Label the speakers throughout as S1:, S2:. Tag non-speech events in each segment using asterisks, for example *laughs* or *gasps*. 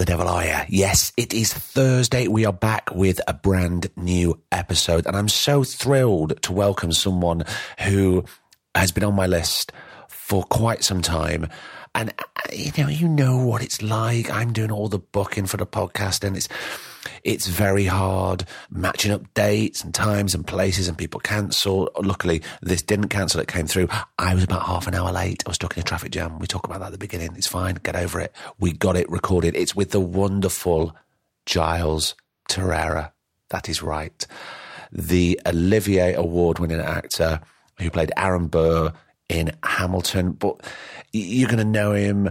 S1: The devil are you? Yes, it is Thursday. We are back with a brand new episode, and I'm so thrilled to welcome someone who has been on my list for quite some time. And uh, you know, you know what it's like. I'm doing all the booking for the podcast, and it's it's very hard matching up dates and times and places, and people cancel. Luckily, this didn't cancel; it came through. I was about half an hour late. I was stuck in a traffic jam. We talk about that at the beginning. It's fine. Get over it. We got it recorded. It's with the wonderful Giles Terera. That is right. The Olivier Award winning actor who played Aaron Burr in Hamilton. But you're going to know him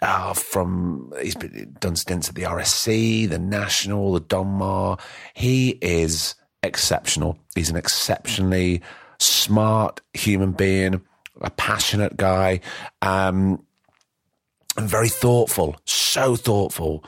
S1: uh, from, he's been, done stints at the RSC, the National, the Donmar. He is exceptional. He's an exceptionally smart human being, a passionate guy, um, and very thoughtful, so thoughtful.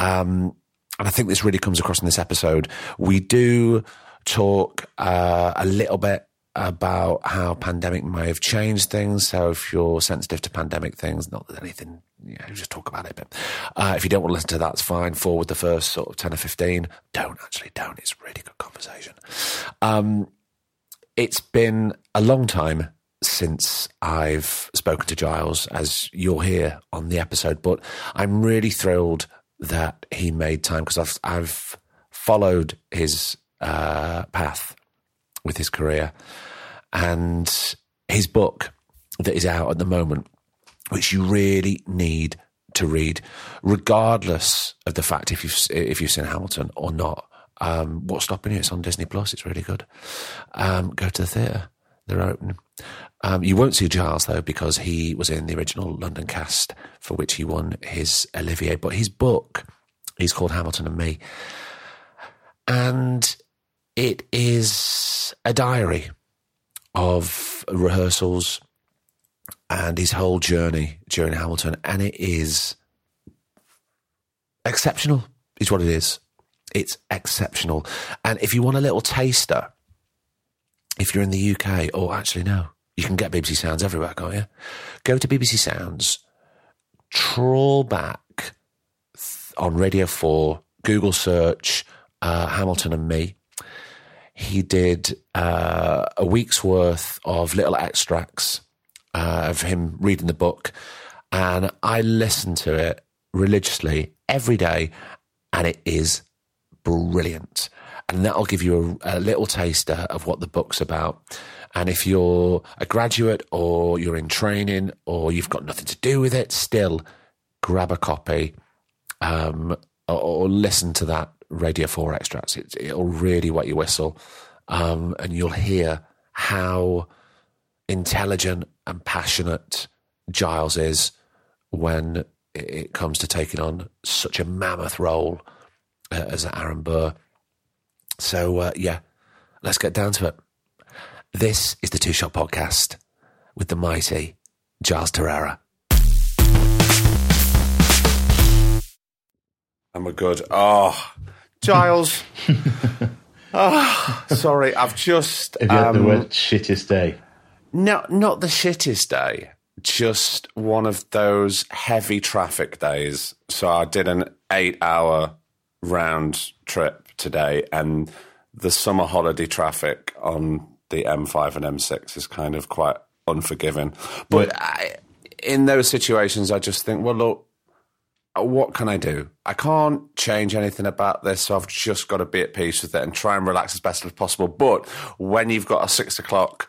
S1: Um, and I think this really comes across in this episode. We do talk uh, a little bit about how pandemic may have changed things. So if you're sensitive to pandemic things, not that anything, you know, just talk about it. But uh, if you don't want to listen to that, it's fine. Forward the first sort of 10 or 15. Don't actually, don't. It's really good conversation. Um, it's been a long time since I've spoken to Giles, as you'll hear on the episode, but I'm really thrilled that he made time because I've, I've followed his uh, path with his career and his book that is out at the moment, which you really need to read, regardless of the fact if you've if you've seen Hamilton or not. Um, what's stopping you? It's on Disney Plus. It's really good. Um, go to the theatre. They're open. Um, you won't see Giles though because he was in the original London cast for which he won his Olivier. But his book is called Hamilton and Me, and it is a diary of rehearsals and his whole journey during Hamilton, and it is exceptional. Is what it is. It's exceptional. And if you want a little taster, if you're in the UK, or actually no, you can get BBC Sounds everywhere, can't you? Go to BBC Sounds, trawl back on Radio Four, Google search uh, Hamilton and me he did uh, a week's worth of little extracts uh, of him reading the book. And I listened to it religiously every day, and it is brilliant. And that'll give you a, a little taster of what the book's about. And if you're a graduate or you're in training or you've got nothing to do with it, still grab a copy um, or, or, listen to that Radio 4 extracts. It, it'll really wet your whistle. Um, and you'll hear how intelligent and passionate Giles is when it comes to taking on such a mammoth role uh, as Aaron Burr. So, uh, yeah, let's get down to it. This is the Two Shot Podcast with the mighty Giles Terera. And we're good. Oh, Giles. oh, *laughs* sorry, I've just.
S2: Have you had the um, word shittest day?
S1: No, not the shittest day. Just one of those heavy traffic days. So I did an eight-hour round trip today, and the summer holiday traffic on the M5 and M6 is kind of quite unforgiving. But I, in those situations, I just think, well, look, what can I do? I can't change anything about this, so I've just got to be at peace with it and try and relax as best as possible. But when you've got a six o'clock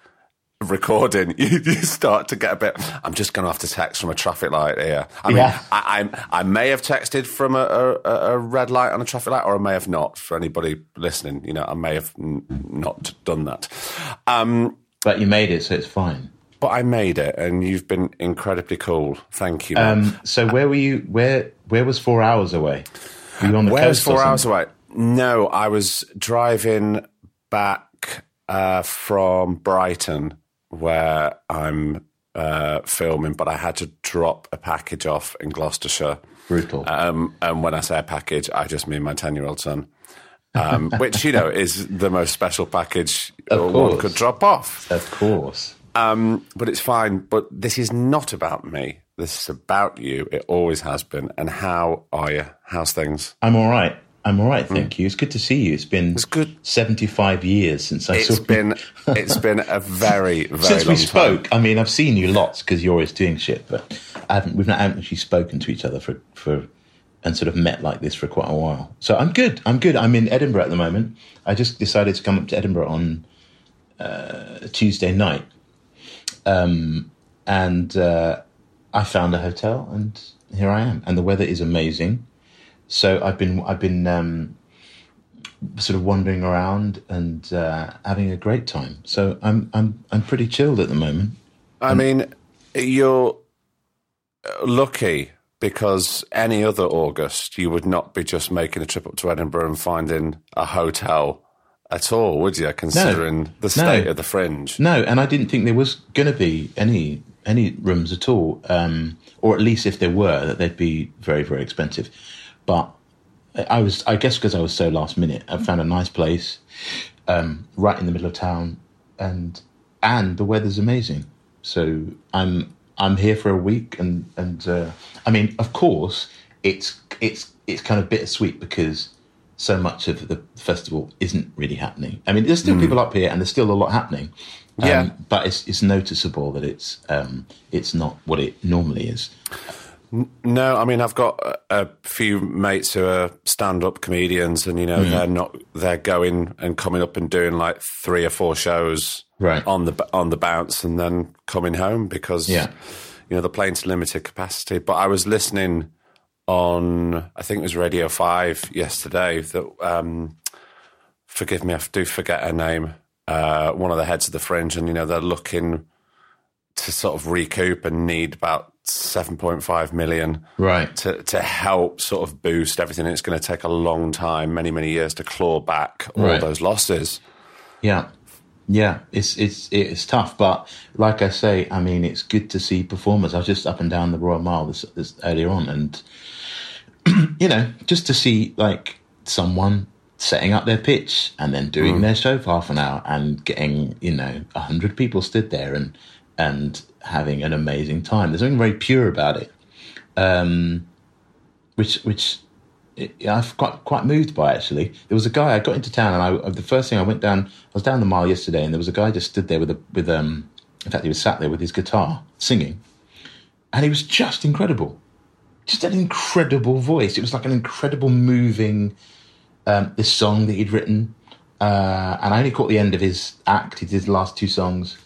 S1: recording, *laughs* you, you start to get a bit. I'm just going to have to text from a traffic light here. I mean, yeah. I, I, I may have texted from a, a, a, red light on a traffic light, or I may have not. For anybody listening, you know, I may have n- not done that. Um,
S2: but you made it, so it's fine
S1: but I made it, and you've been incredibly cool. Thank you.
S2: Um, so where were you? Where where was four hours away? Were you on the
S1: Where was four hours away? No, I was driving back uh, from Brighton, where I'm uh, filming, but I had to drop a package off in Gloucestershire.
S2: Brutal.
S1: Um, and when I say a package, I just mean my 10 year old son, um, *laughs* which, you know, is the most special package one could drop off.
S2: of course.
S1: Um, but it's fine. But this is not about me. This is about you. It always has been. And how are you? How's things?
S2: I'm all right. I'm all right, thank you. It's good to see you. It's been
S1: It's good.
S2: 75 years since I
S1: It's
S2: saw
S1: been *laughs* it's been a very *laughs* very
S2: since we
S1: time.
S2: spoke. I mean, I've seen you lots because you're always doing shit, but I haven't. We've not actually spoken to each other for for and sort of met like this for quite a while. So I'm good. I'm good. I'm in Edinburgh at the moment. I just decided to come up to Edinburgh on uh, Tuesday night, um, and uh, I found a hotel, and here I am. And the weather is amazing. So I've been I've been um, sort of wandering around and uh, having a great time. So I'm I'm I'm pretty chilled at the moment.
S1: I mean, you're lucky because any other August you would not be just making a trip up to Edinburgh and finding a hotel at all, would you? Considering the state of the fringe.
S2: No, and I didn't think there was going to be any any rooms at all, um, or at least if there were, that they'd be very very expensive. But I was, I guess, because I was so last minute, I found a nice place um, right in the middle of town, and and the weather's amazing. So I'm I'm here for a week, and and uh, I mean, of course, it's it's it's kind of bittersweet because so much of the festival isn't really happening. I mean, there's still people up here, and there's still a lot happening. Um,
S1: Yeah.
S2: but it's it's noticeable that it's um, it's not what it normally is.
S1: No, I mean I've got a, few mates who are stand-up comedians, and you know they're not they're going and coming up and doing like three or four shows
S2: Right.
S1: on the on the bounce, and then coming home because
S2: Yeah.
S1: you know the plane's limited capacity. But I was listening on I think it was Radio Five yesterday that um, forgive me, I do forget her name. Uh, one of the heads of the fringe, and you know they're looking to sort of recoup and need about seven point five million
S2: Right.
S1: to to help sort of boost everything. It's going to take a long time, many many years to claw back all
S2: Right.
S1: those losses.
S2: Yeah, yeah, it's it's it's tough, but like I say, I mean, it's good to see performers. I was just up and down the Royal Mile this, this earlier on, and *clears throat* you know, just to see like someone setting up their pitch and then doing their show for half an hour and getting you know a hundred people stood there and and having an amazing time. There's something very pure about it, um, which which it, I've got quite moved by actually. There was a guy I got into town, and I the first thing I went down, I was down the mile yesterday, and there was a guy just stood there with a with um. In fact, he was sat there with his guitar singing, and he was just incredible, just an incredible voice. It was like an incredible moving. Um, this song that he'd written, uh, and I only caught the end of his act. He did the last two songs,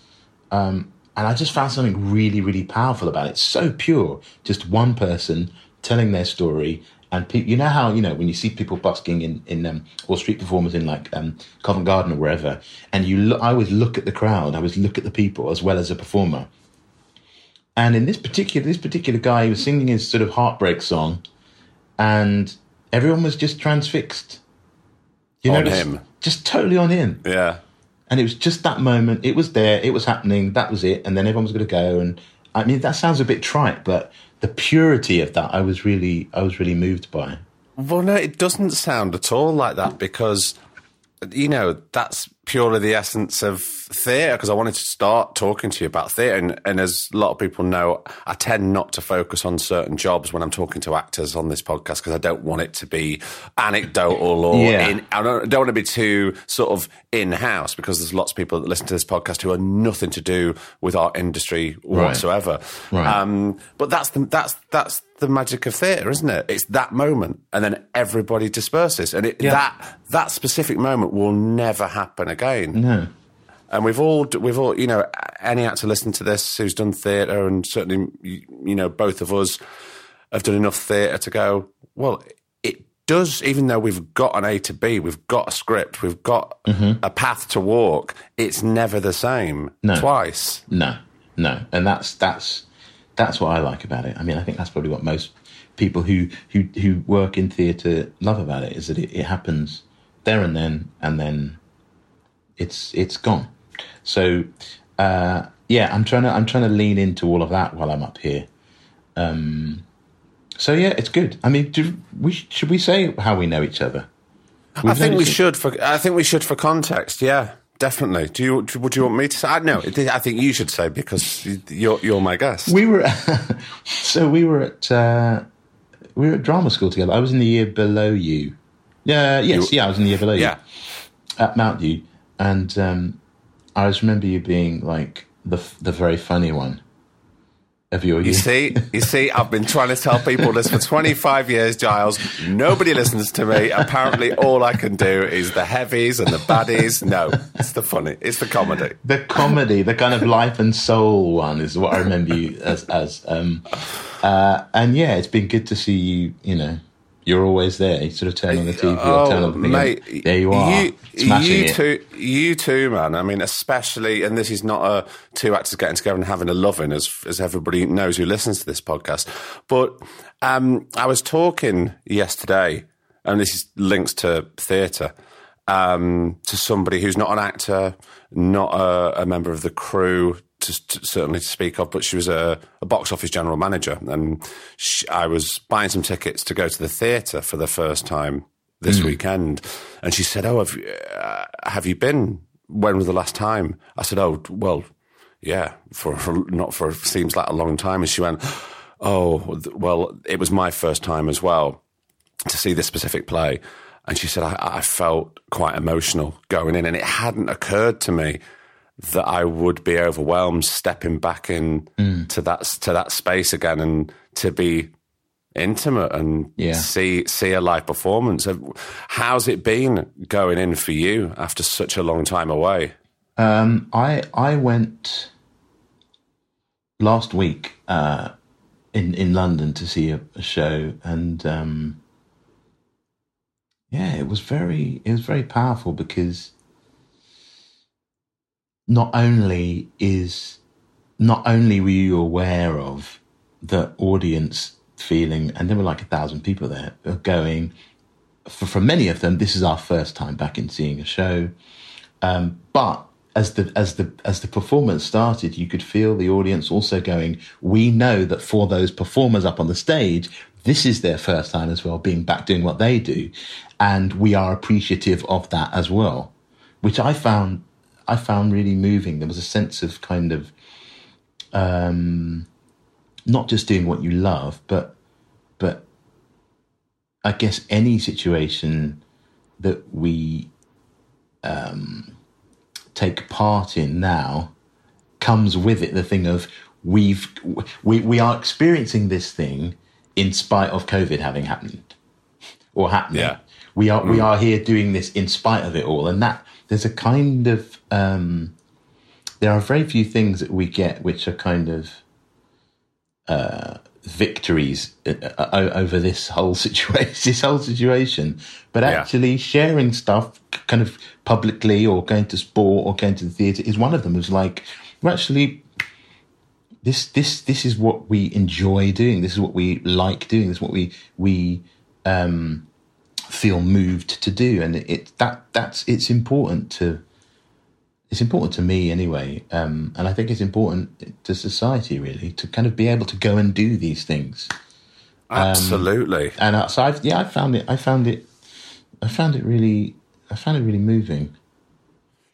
S2: um, and I just found something really, really powerful about it. So pure, just one person telling their story, and pe- you know how you know when you see people busking in in um, or street performers in like um, Covent Garden or wherever, and you look, I always look at the crowd, I always look at the people as well as a performer. And in this particular this particular guy, he was singing his sort of heartbreak song, and everyone was just transfixed. You
S1: On
S2: know,
S1: him.
S2: just totally on him.
S1: Yeah.
S2: And it was just that moment. It was there. It was happening. That was it. And then everyone was going to go. And I mean, that sounds a bit trite, but the purity of that, I was really, I was really moved by.
S1: Well, no, it doesn't sound at all like that because, you know, that's purely the essence of theatre. Because I wanted to start talking to you about theatre. And, and as a lot of people know, I tend not to focus on certain jobs when I'm talking to actors on this podcast because I don't want it to be anecdotal or
S2: Yeah.
S1: in, I don't, I don't want to be too sort of in house because there's lots of people that listen to this podcast who are nothing to do with our industry whatsoever.
S2: Right.
S1: Um, but that's the that's that's the magic of theatre, isn't it? It's that moment, and then everybody disperses, and it,
S2: Yeah.
S1: that that specific moment will never happen again.
S2: No.
S1: And we've all we've all you know any actor listening to this who's done theatre, and certainly you know both of us have done enough theatre to go. Well, it does. Even though we've got an A to B, we've got a script, we've got mm-hmm. a path to walk. It's never the same
S2: No.
S1: twice.
S2: No, no, and that's that's that's what I like about it. I mean, I think that's probably what most people who who who work in theatre love about it is that it, it happens there and then, and then it's it's gone. So uh, yeah, I'm trying to I'm trying to lean into all of that while I'm up here. Um, so yeah, it's good. I mean, do we should we say how we know each other?
S1: We've I think we should for I think we should for context. Yeah, definitely. Do you would you want me to say? I, no, I think you should say because you're you're my guest.
S2: We were *laughs* so we were at uh, we were at drama school together. I was in the year below you. Yeah, yes, you, yeah, I was in the year below
S1: yeah.
S2: you at Mount and um, I just remember you being like the the very funny one of your
S1: You see, you see, I've been trying to tell people this for 25 years, Giles. Nobody listens to me. Apparently, all I can do is the heavies and the baddies. No, it's the funny, it's the comedy.
S2: The comedy, the kind of life and soul one is what I remember you as. as um, uh, and yeah, it's been good to see you, you know, you're always there. You sort of turn on the TV oh, or turn on the thing. Mate, there you are. You,
S1: you
S2: it.
S1: too, you too, man. I mean, especially, and this is not a two actors getting together and having a loving, as as everybody knows who listens to this podcast. But um, I was talking yesterday, and this is links to theatre. Um, to somebody who's not an actor, not a, a member of the crew, to, to, certainly to speak of, but she was a, a box office general manager, and she, I was buying some tickets to go to the theatre for the first time this mm. weekend, and she said, "Oh, have, uh, have you been? When was the last time?" I said, "Oh, well, yeah, for, for not for seems like a long time," and she went, "Oh, well, it was my first time as well to see this specific play." And she said, I, I felt quite emotional going in, and it hadn't occurred to me that I would be overwhelmed stepping back in mm. to that to that space again and to be intimate and yeah. see see a live performance. How's it been going in for you after such a long time away?
S2: Um, I I went last week uh, in in London to see a, a show, and um, yeah, it was very it was very powerful because not only is not only were you aware of the audience feeling, and there were like a thousand people there going. For, for many of them, this is our first time back in seeing a show. Um, but as the as the as the performance started, you could feel the audience also going. We know that for those performers up on the stage, this is their first time as well, being back doing what they do, and we are appreciative of that as well, which I found I found really moving. There was a sense of kind of um, not just doing what you love, but but I guess any situation that we um, take part in now comes with it the thing of we've we we are experiencing this thing in spite of COVID having happened or happening.
S1: Yeah.
S2: We are mm. we are here doing this in spite of it all, and that there's a kind of um, there are very few things that we get which are kind of uh, victories uh, uh over this whole *laughs* situation. This whole situation, but actually yeah. sharing stuff kind of publicly or going to sport or going to the theatre is one of them. Is like we're actually this this this is what we enjoy doing. This is what we like doing. This is what we we um, feel moved to do, and it, that that's it's important to it's important to me anyway, um, and I think it's important to society really to kind of be able to go and do these things.
S1: Um, Absolutely,
S2: and uh, so I've, yeah, I found it. I found it. I found it really. I found it really moving.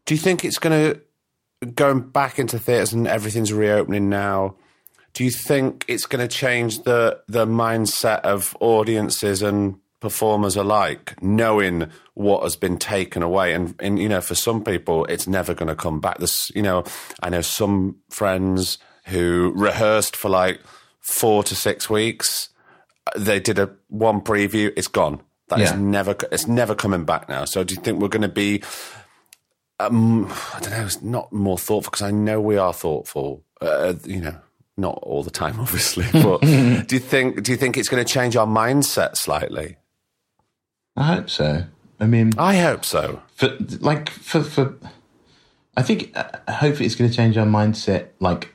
S1: Do you think it's going to going back into theatres and everything's reopening now? Do you think it's going to change the the mindset of audiences and performers alike, knowing what has been taken away. And, and you know, for some people, it's never going to come back. This, you know, I know some friends who rehearsed for like four to six weeks. They did a one preview, it's gone. That yeah. is never, it's never coming back now. So do you think we're going to be, um, I don't know, it's not more thoughtful because I know we are thoughtful, uh, you know, not all the time, *laughs* obviously. But *laughs* do you think do you think it's going to change our mindset slightly?
S2: I hope so. I mean,
S1: I hope so.
S2: For like for for, I think uh, hopefully it's going to change our mindset. Like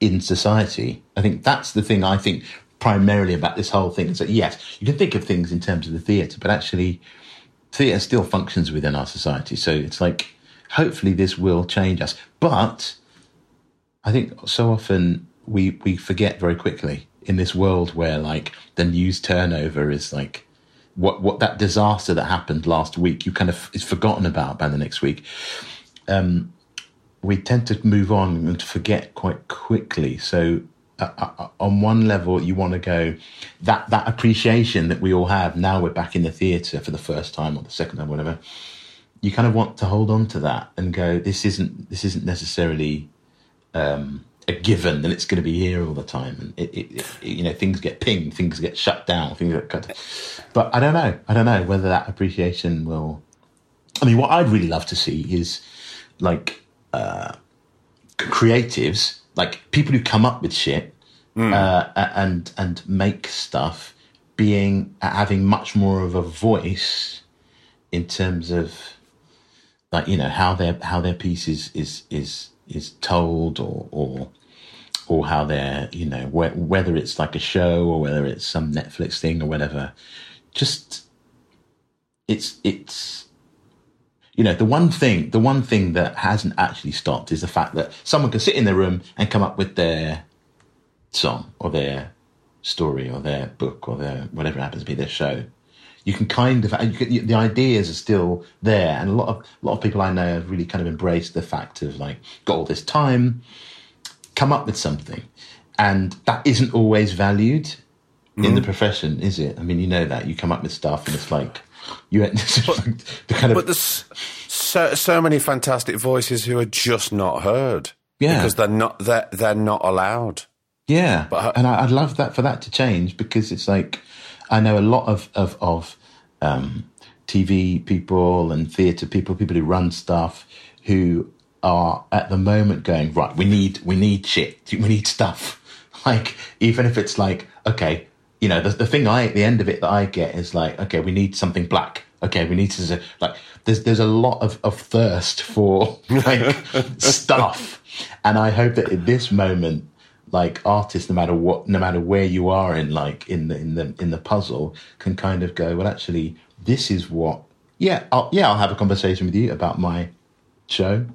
S2: in society, I think that's the thing. I think primarily about this whole thing. is that yes, you can think of things in terms of the theatre, but actually, theatre still functions within our society. So it's like, hopefully, this will change us. But I think so often we we forget very quickly in this world where like the news turnover is like what what that disaster that happened last week you kind of is forgotten about by the next week. Um, we tend to move on and forget quite quickly. So uh, uh, on one level, you want to go that that appreciation that we all have now. We're back in the theatre for the first time or the second time, whatever. You kind of want to hold on to that and go. This isn't this isn't necessarily um, a given that it's going to be here all the time. And it, it, it, you know, things get pinged, things get shut down, things get cut. But I don't know. I don't know whether that appreciation will. I mean, what I'd really love to see is like uh, creatives, like people who come up with shit mm. uh, and and make stuff, being having much more of a voice in terms of like you know how their how their piece is is is is told or or or how they're you know wh- whether it's like a show or whether it's some Netflix thing or whatever. Just it's it's you know the one thing the one thing that hasn't actually stopped is the fact that someone can sit in their room and come up with their song or their story or their book or their whatever happens to be their show you can kind of you can, the ideas are still there, and a lot of a lot of people I know have really kind of embraced the fact of like got all this time, come up with something, and that isn't always valued mm-hmm. in the mm-hmm. profession, is it? I mean, you know that you come up with stuff, and it's like you
S1: but, *laughs* the kind of but there's so so many fantastic voices who are just not heard, yeah, because they're not they're they're not allowed.
S2: Yeah, but and I, would love that for that to change because it's like I know a lot of of, of um, TV people and theatre people, people who run stuff, who are at the moment going right. We need we need shit. *laughs* We need stuff. Like even if it's like okay, you know the the thing I at the end of it that I get is like okay, we need something black. Okay, we need to like there's there's a lot of, of thirst for *laughs* like *laughs* stuff, and I hope that at this moment like artists no matter what no matter where you are in like in the in the in the puzzle can kind of go well actually this is what yeah I'll, yeah I'll have a conversation with you about my show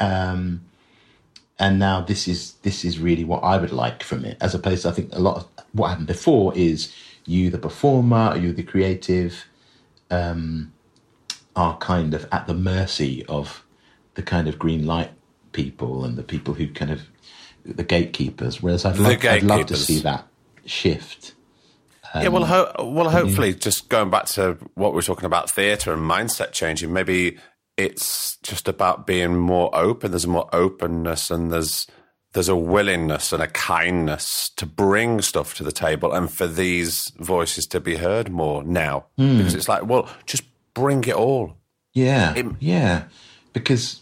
S2: um and now this is this is really what I would like from it as opposed to I think a lot of what happened before is you the performer you the creative um are kind of at the mercy of the kind of green light people and the people who kind of the gatekeepers. Whereas I'd, love, I'd love to see that shift.
S1: Um, yeah, well, ho- well, hopefully, just going back to what we are talking about theatre and mindset changing, maybe it's just about being more open. There's more openness, and there's there's a willingness and a kindness to bring stuff to the table, and for these voices to be heard more now. Mm. Because it's like, well, just bring it all.
S2: Yeah, it, yeah. Because,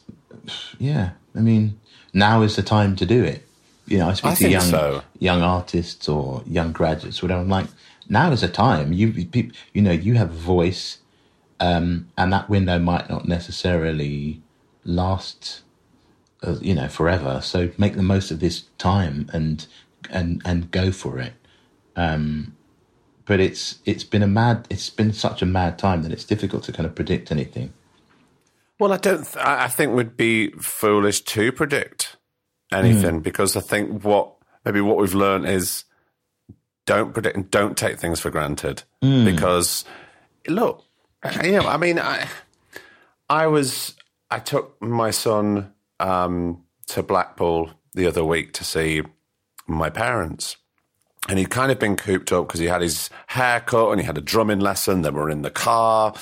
S2: yeah, I mean, now is the time to do it. You know, I speak I to young so. young artists or young graduates, whatever. I'm like, now is the time. You you know, you have a voice, um, and that window might not necessarily last, uh, you know, forever. So make the most of this time and and and go for it. Um, but it's it's been a mad it's been such a mad time that it's difficult to kind of predict anything.
S1: Well, I don't. Th- I think we'd be foolish to predict anything mm. because I think what maybe what we've learned is don't predict and don't take things for granted mm. because look, *clears throat* know, I mean, I I was I took my son um, to Blackpool the other week to see my parents. And he'd kind of been cooped up because he had his hair cut and he had a drumming lesson. Then we're in the car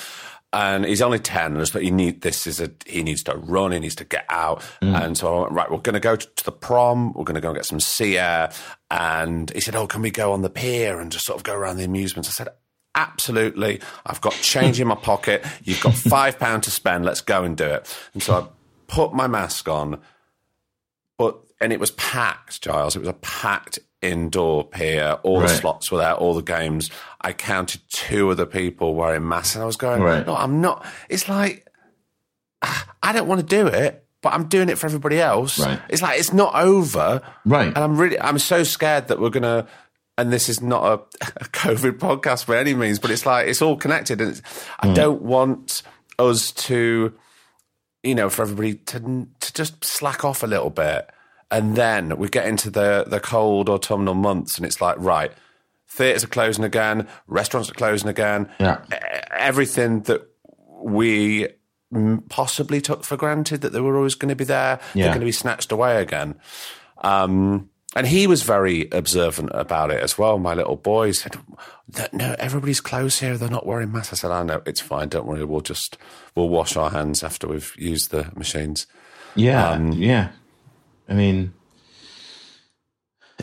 S1: and he's only 10 and he need this is a he needs to run he needs to get out mm. and so I went right we're going to go to, the prom we're going to go and get some sea air and he said oh can we go on the pier and just sort of go around the amusements I said absolutely I've got change in my pocket you've got *laughs* five pound to spend let's go and do it and so I put my mask on but and it was packed Giles it was a packed indoor pier. All right. the slots were there, all the games. I counted two other people wearing masks, and I was going, right. "No, I'm not." It's like I don't want to do it, but I'm doing it for everybody else. Right. It's like it's not over.
S2: Right.
S1: And I'm really, I'm so scared that we're gonna and this is not a, *laughs* a COVID podcast by any means, but it's like it's all connected, and I don't want us to, you know, for everybody to to just slack off a little bit, and then we get into the the cold autumnal months, and it's like right, theatres are closing again, restaurants are closing again,
S2: Yeah.
S1: Everything that we mm, possibly took for granted that they were always going to be there, they're going to be snatched away again. Um, and he was very observant about it as well. My little boy said, "No, "No, everybody's close here. They're not wearing masks." I said, "I know, it's fine. Don't worry. We'll just we'll wash our hands after we've used the machines."
S2: Yeah,
S1: Um,
S2: yeah. I mean,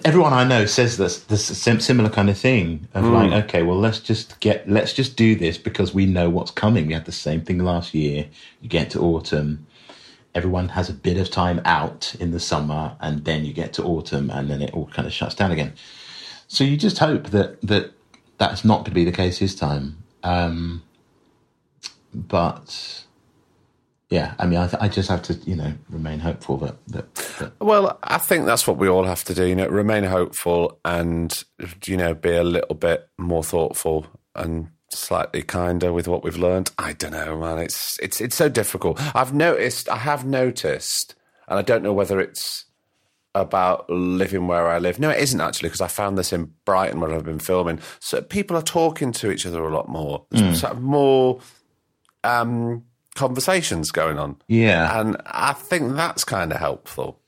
S2: everyone I know says this this similar kind of thing of
S1: Hmm.
S2: like, okay, well, let's just get let's just do this because we know what's coming. We had the same thing last year. You get to autumn, everyone has a bit of time out in the summer, and then you get to autumn, and then it all kind of shuts down again. So you just hope that that that's not going to be the case this time. Um, but yeah, I mean, I, I just have to, you know, remain hopeful that that, that
S1: Well, I think that's what we all have to do. You know, remain hopeful and you know be a little bit more thoughtful and slightly kinder with what we've learned. I don't know, man. It's it's it's so difficult. I've noticed. I have noticed, and I don't know whether it's about living where I live. No, it isn't actually because I found this in Brighton where I've been filming. So people are talking to each other a lot more. There's sort of more um, conversations going on.
S2: yeah,
S1: And I think that's kind of helpful.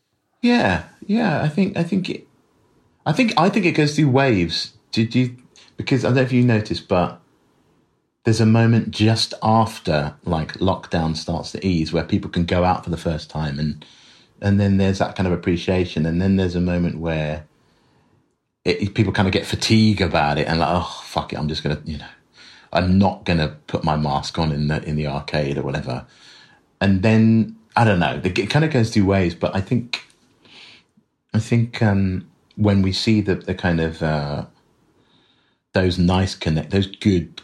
S2: yeah, yeah. I think I think it, I think I think it goes through waves. Did you? Because I don't know if you noticed, but there's a moment just after like lockdown starts to ease where people can go out for the first time and and then there's that kind of appreciation. And then there's a moment where it, people kind of get fatigue about it and like oh fuck it i'm just gonna you know i'm not gonna put my mask on in the in the arcade or whatever. And then i don't know it kind of goes two ways but i think i think um when we see the the kind of uh those nice connect those good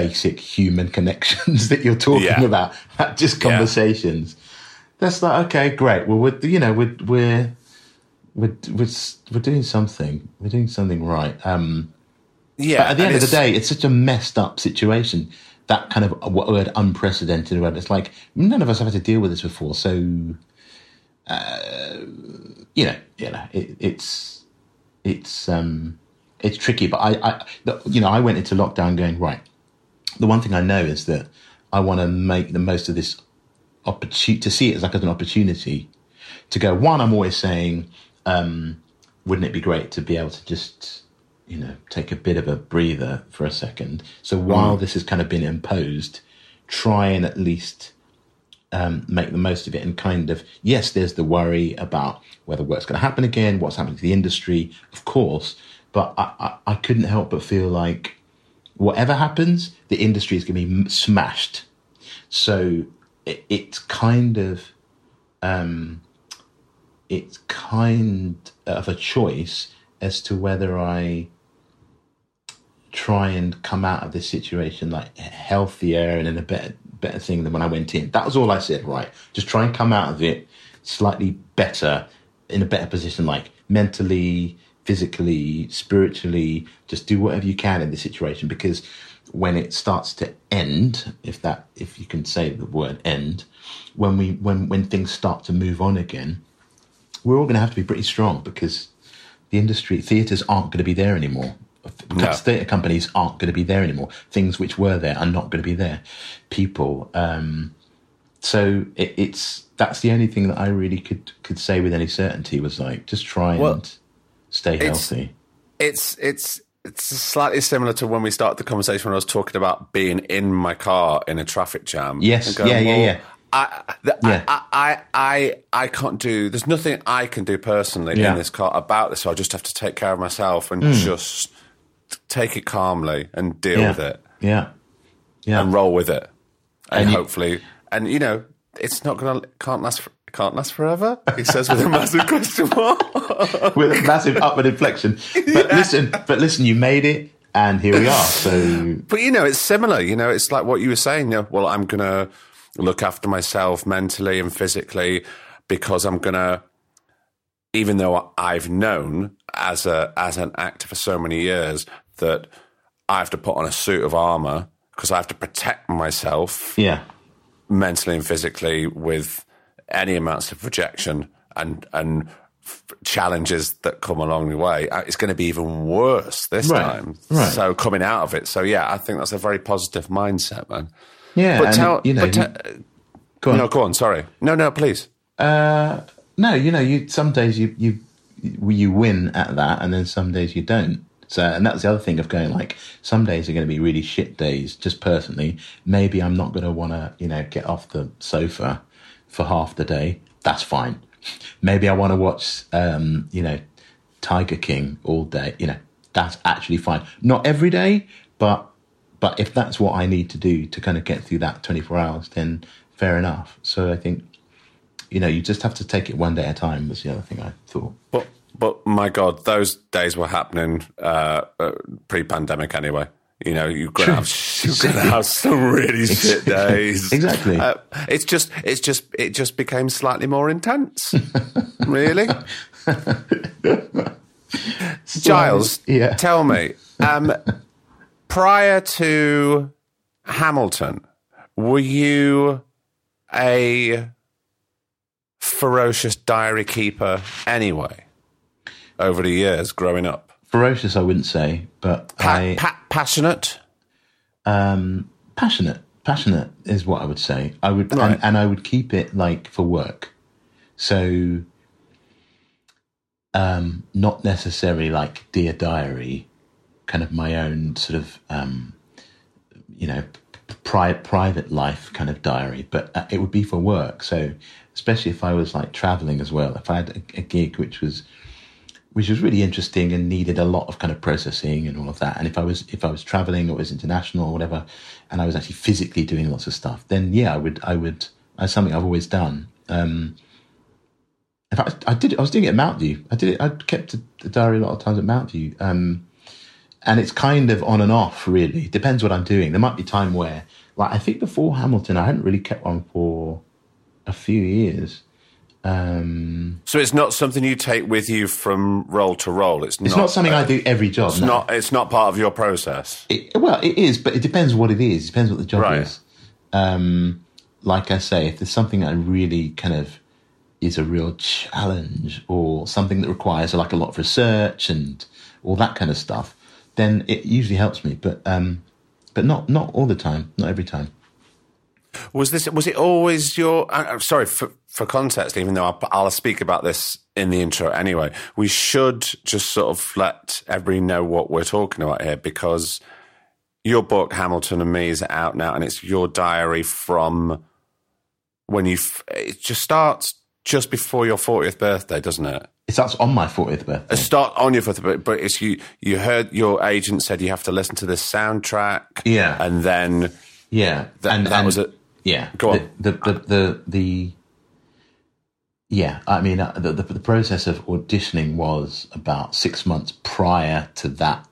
S2: basic human connections *laughs* that you're talking
S1: Yeah.
S2: about *laughs* just conversations. That's like okay great. Well we're you know we're we're we're we're, we're doing something. We're doing something right. Um
S1: Yeah.
S2: but at the end of the day it's such a messed up situation that kind of word unprecedented word it's like none of us have had to deal with this before so uh you know you know it, it's it's um it's tricky. But i i you know i went into lockdown going right the one thing i know is that i want to make the most of this opportunity to see it as like as an opportunity to go one i'm always saying um wouldn't it be great to be able to just you know take a bit of a breather for a second? So while this has kind of been imposed try and at least um, make the most of it and kind of yes there's the worry about whether work's going to happen again what's happening to the industry of course but I, I, I couldn't help but feel like whatever happens the industry is going to be smashed so it, it's kind of um, it's kind of a choice as to whether I try and come out of this situation like healthier and in a better better thing than when I went in. That was all I said, right? Just try and come out of it slightly better, in a better position, like mentally, physically, spiritually. Just do whatever you can in this situation because when it starts to end, if that if you can say the word end, when we when when things start to move on again, we're all going to have to be pretty strong because the industry theaters aren't going to be there anymore.
S1: No.
S2: Theatre companies aren't going to be there anymore. Things which were there are not going to be there. People. Um, so it, it's that's the only thing that I really could could say with any certainty was like just try and
S1: Well,
S2: stay healthy.
S1: it's it's it's slightly similar to when we started the conversation when I was talking about being in my car in a traffic jam.
S2: Yes,
S1: going,
S2: yeah, yeah,
S1: well,
S2: yeah.
S1: I, the,
S2: Yeah.
S1: I, I, I, I can't do. There's nothing I can do personally
S2: Yeah.
S1: in this car about this. So I just have to take care of myself and
S2: Hmm.
S1: just take it calmly and deal
S2: Yeah,
S1: with it
S2: yeah, yeah.
S1: and roll with it, and,
S2: And you-
S1: hopefully, and you know, it's not gonna can't last. For, can't last forever. He says with a *laughs* massive question mark.
S2: with a massive upward inflection. But listen, but listen, you made it, and here we are. So *laughs*
S1: But you know, it's similar. You know, it's like what you were saying. You know, well, I'm gonna look after myself mentally and physically because I'm gonna even though I've known as a as an actor for so many years that I have to put on a suit of armor because I have to protect myself
S2: Yeah.
S1: mentally and physically with any amounts of rejection and and f- challenges that come along the way. uh, It's going to be even worse this
S2: Right,
S1: time.
S2: right.
S1: So coming out of it, so yeah, I think that's a very positive mindset, man.
S2: Yeah.
S1: But
S2: and,
S1: tell,
S2: you know,
S1: but te-
S2: go on.
S1: no, go on. Sorry, no, no, please.
S2: Uh, no, you know, you some days you you you win at that, and then some days you don't. So, and that's the other thing of going like some days are going to be really shit days. Just personally, maybe I'm not going to want to, you know, get off the sofa for half the day. That's fine. Maybe I want to watch, um, you know, Tiger King all day. You know, that's actually fine. Not every day, but but if that's what I need to do to kind of get through that 24 hours, then fair enough. So I think you know, you just have to take it one day at a time. Was the other thing I thought.
S1: But but my God, those days were happening uh, uh, pre-pandemic anyway. You know, you're gonna have you're gonna have some really *laughs* shit days.
S2: Exactly.
S1: Uh, it's just it's just it just became slightly more intense. really, *laughs* Giles.
S2: yeah.
S1: Tell me, um, prior to Hamilton, were you a ferocious diary keeper anyway? Over the years, growing up,
S2: Ferocious, I wouldn't say, but
S1: pa-
S2: I
S1: pa- passionate.
S2: um, passionate. Passionate is what I would say. I would,
S1: Right.
S2: and, and I would keep it like for work. So, um, not necessarily like dear diary, kind of my own sort of, um, you know, pri- private life kind of diary, but uh, it would be for work. So, especially if I was like traveling as well, if I had a, a gig which was which was really interesting and needed a lot of kind of processing and all of that. And if I was if I was traveling or was international or whatever, and I was actually physically doing lots of stuff, then yeah, I would I would that's something I've always done. Um, in fact, I did. I was doing it at Mountview. I did it. I kept a, a diary a lot of times at Mountview, um, and it's kind of on and off. Really, depends what I'm doing. There might be time where, like, I think before Hamilton, I hadn't really kept one for a few years. Um,
S1: So it's not something you take with you from role to role. It's,
S2: it's not, something I do every job.
S1: It's
S2: no.
S1: not. It's not part of your process.
S2: It, well, it is, but it depends what it is. It depends what the job
S1: Right.
S2: is. Um, like I say, if there's something that really kind of is a real challenge or something that requires like a lot of research and all that kind of stuff, then it usually helps me. But um, but not not all the time, not every time.
S1: Was this? Was it always your? Uh, uh, sorry for for context. Even though I'll, I'll speak about this in the intro anyway, we should just sort of let everybody know what we're talking about here because your book Hamilton and Me is out now, and it's your diary from when you. It just starts just before your fortieth birthday, doesn't it?
S2: It starts on my 40th birthday.
S1: It start on your fortieth, birthday, but it's you. You heard your agent said you have to listen to this soundtrack,
S2: Yeah.
S1: and then
S2: Yeah,
S1: that, that was it.
S2: Yeah,
S1: Go on.
S2: The the the, the, the yeah, I mean uh, the, the the process of auditioning was about six months prior to that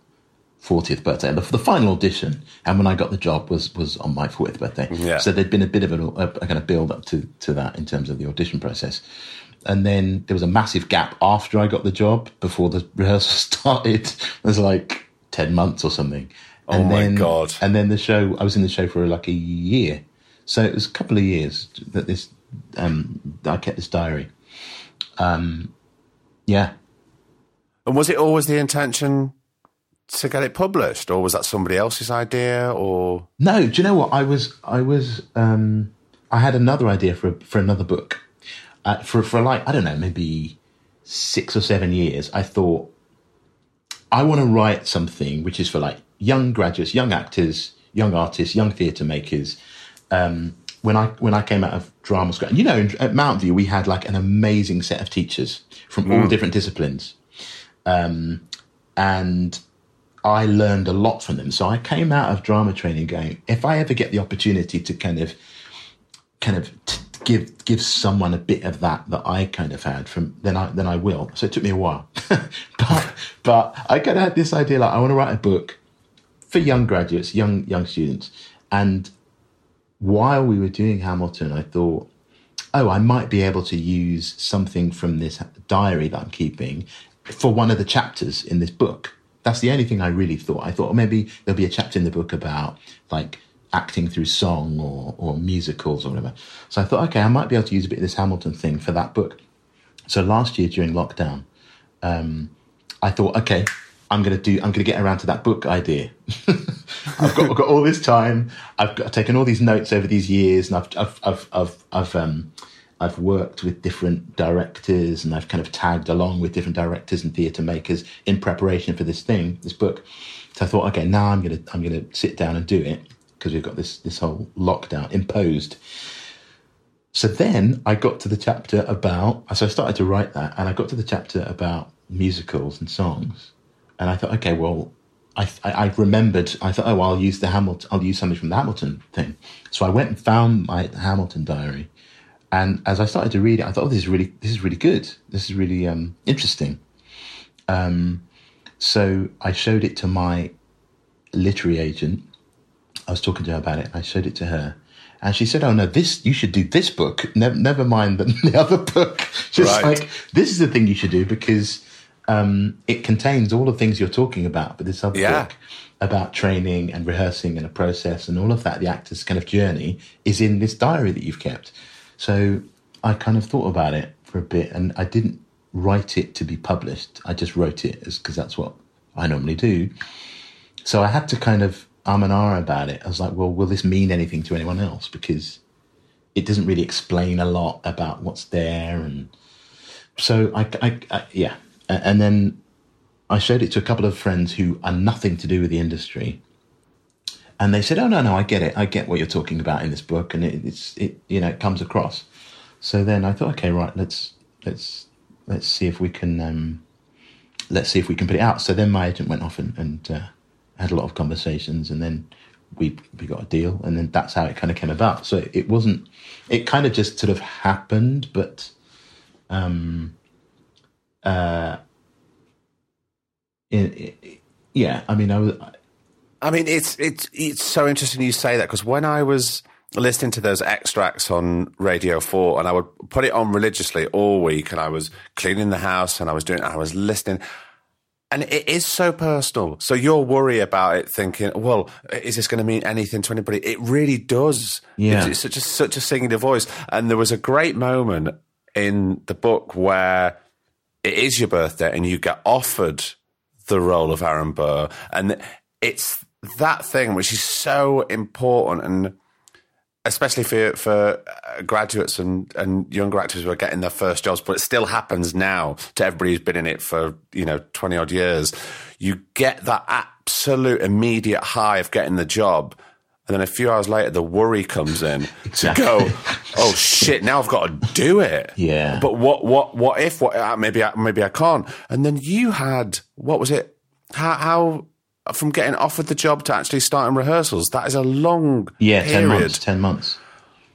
S2: fortieth birthday. The, the final audition, and when I got the job was was on my fortieth birthday.
S1: Yeah.
S2: So there'd been a bit of a, a, a kind of build up to to that in terms of the audition process. And then there was a massive gap after I got the job before the rehearsal *laughs* started. It was like ten months or something. And
S1: Oh my
S2: then,
S1: God.
S2: And then the show, I was in the show for like a year. So it was a couple of years that this, um, I kept this diary. Um, yeah.
S1: And was it always the intention to get it published, or was that somebody else's idea? Or
S2: No, do you know what? I was, I was, um, I had another idea for, for another book. Uh, for, for like, I don't know, maybe six or seven years, I thought, I want to write something which is for like young graduates, young actors, young artists, young theatre makers. Um, when I when I came out of drama school, and you know, at Mountview we had like an amazing set of teachers from all different disciplines, um, and I learned a lot from them. So I came out of drama training going, if I ever get the opportunity to kind of, kind of t- give give someone a bit of that that I kind of had from, then I then I will. So it took me a while, *laughs* but but I kind of had this idea like I want to write a book for young graduates, young young students, and while we were doing Hamilton, I thought, oh, I might be able to use something from this diary that I'm keeping for one of the chapters in this book. That's the only thing I really thought. I thought maybe there'll be a chapter in the book about like acting through song or, or musicals or whatever. So I thought, okay, I might be able to use a bit of this Hamilton thing for that book. So last year during lockdown, um, I thought, okay, I'm gonna do. I'm gonna get around to that book idea. *laughs* I've got, I've got all this time. I've, got, I've taken all these notes over these years, and I've I've I've I've, I've um, I've worked with different directors and I've kind of tagged along with different directors and theatre makers in preparation for this thing, this book. So I thought, okay, now I'm gonna I'm gonna sit down and do it because we've got this this whole lockdown imposed. So then I got to the chapter about so I started to write that and I got to the chapter about musicals and songs. And I thought, okay, well, I, I, remembered, I thought, oh, I'll use the Hamilton, I'll use something from the Hamilton thing. So I went and found my Hamilton diary and as I started to read it, I thought, "Oh, this is really this is really good. This is really um, interesting." Um, so I showed it to my literary agent. I was talking to her about it. I showed it to her, and she said, "Oh no, this you should do this book. Never, never mind the, *laughs* the other book. *laughs* Just right. like this is the thing you should do because um, it contains all the things you're talking about. But this other yeah. book about training and rehearsing and a process and all of that, the actor's kind of journey, is in this diary that you've kept." So I kind of thought about it for a bit and I didn't write it to be published. I just wrote it because that's what I normally do. So I had to kind of arm and ah about it. I was like, well, will this mean anything to anyone else? Because it doesn't really explain a lot about what's there. And so I, I, I yeah. And then I showed it to a couple of friends who are nothing to do with the industry and they said, "Oh no, no, I get it. I get what you're talking about in this book, and it, it's it you know it comes across." So then I thought, okay, right, let's let's let's see if we can um, let's see if we can put it out. So then my agent went off and, and uh, had a lot of conversations, and then we we got a deal, and then that's how it kind of came about. So it wasn't, it kind of just sort of happened, but um, uh, it, it, yeah, I mean, I was
S1: I mean, it's it's it's so interesting you say that because when I was listening to those extracts on Radio Four, and I would put it on religiously all week, and I was cleaning the house, and I was doing, I was listening, and it is so personal. So you're worried about it, thinking, well, is this going to mean anything to anybody? It really does.
S2: Yeah,
S1: it's, such a such a singular voice, and there was a great moment in the book where it is your birthday, and you get offered the role of Aaron Burr, and it's that thing which is so important and especially for for uh, graduates and and younger actors who are getting their first jobs, but it still happens now to everybody who's been in it for you know twenty odd years. You get that absolute immediate high of getting the job, and then a few hours later, the worry comes in exactly. to go, "Oh shit! Now I've got to do it."
S2: Yeah.
S1: But what what what if what uh, maybe I, maybe I can't? And then you had what was it? How how from getting offered the job to actually starting rehearsals. That is a long
S2: yeah,
S1: period.
S2: ten months. Ten months.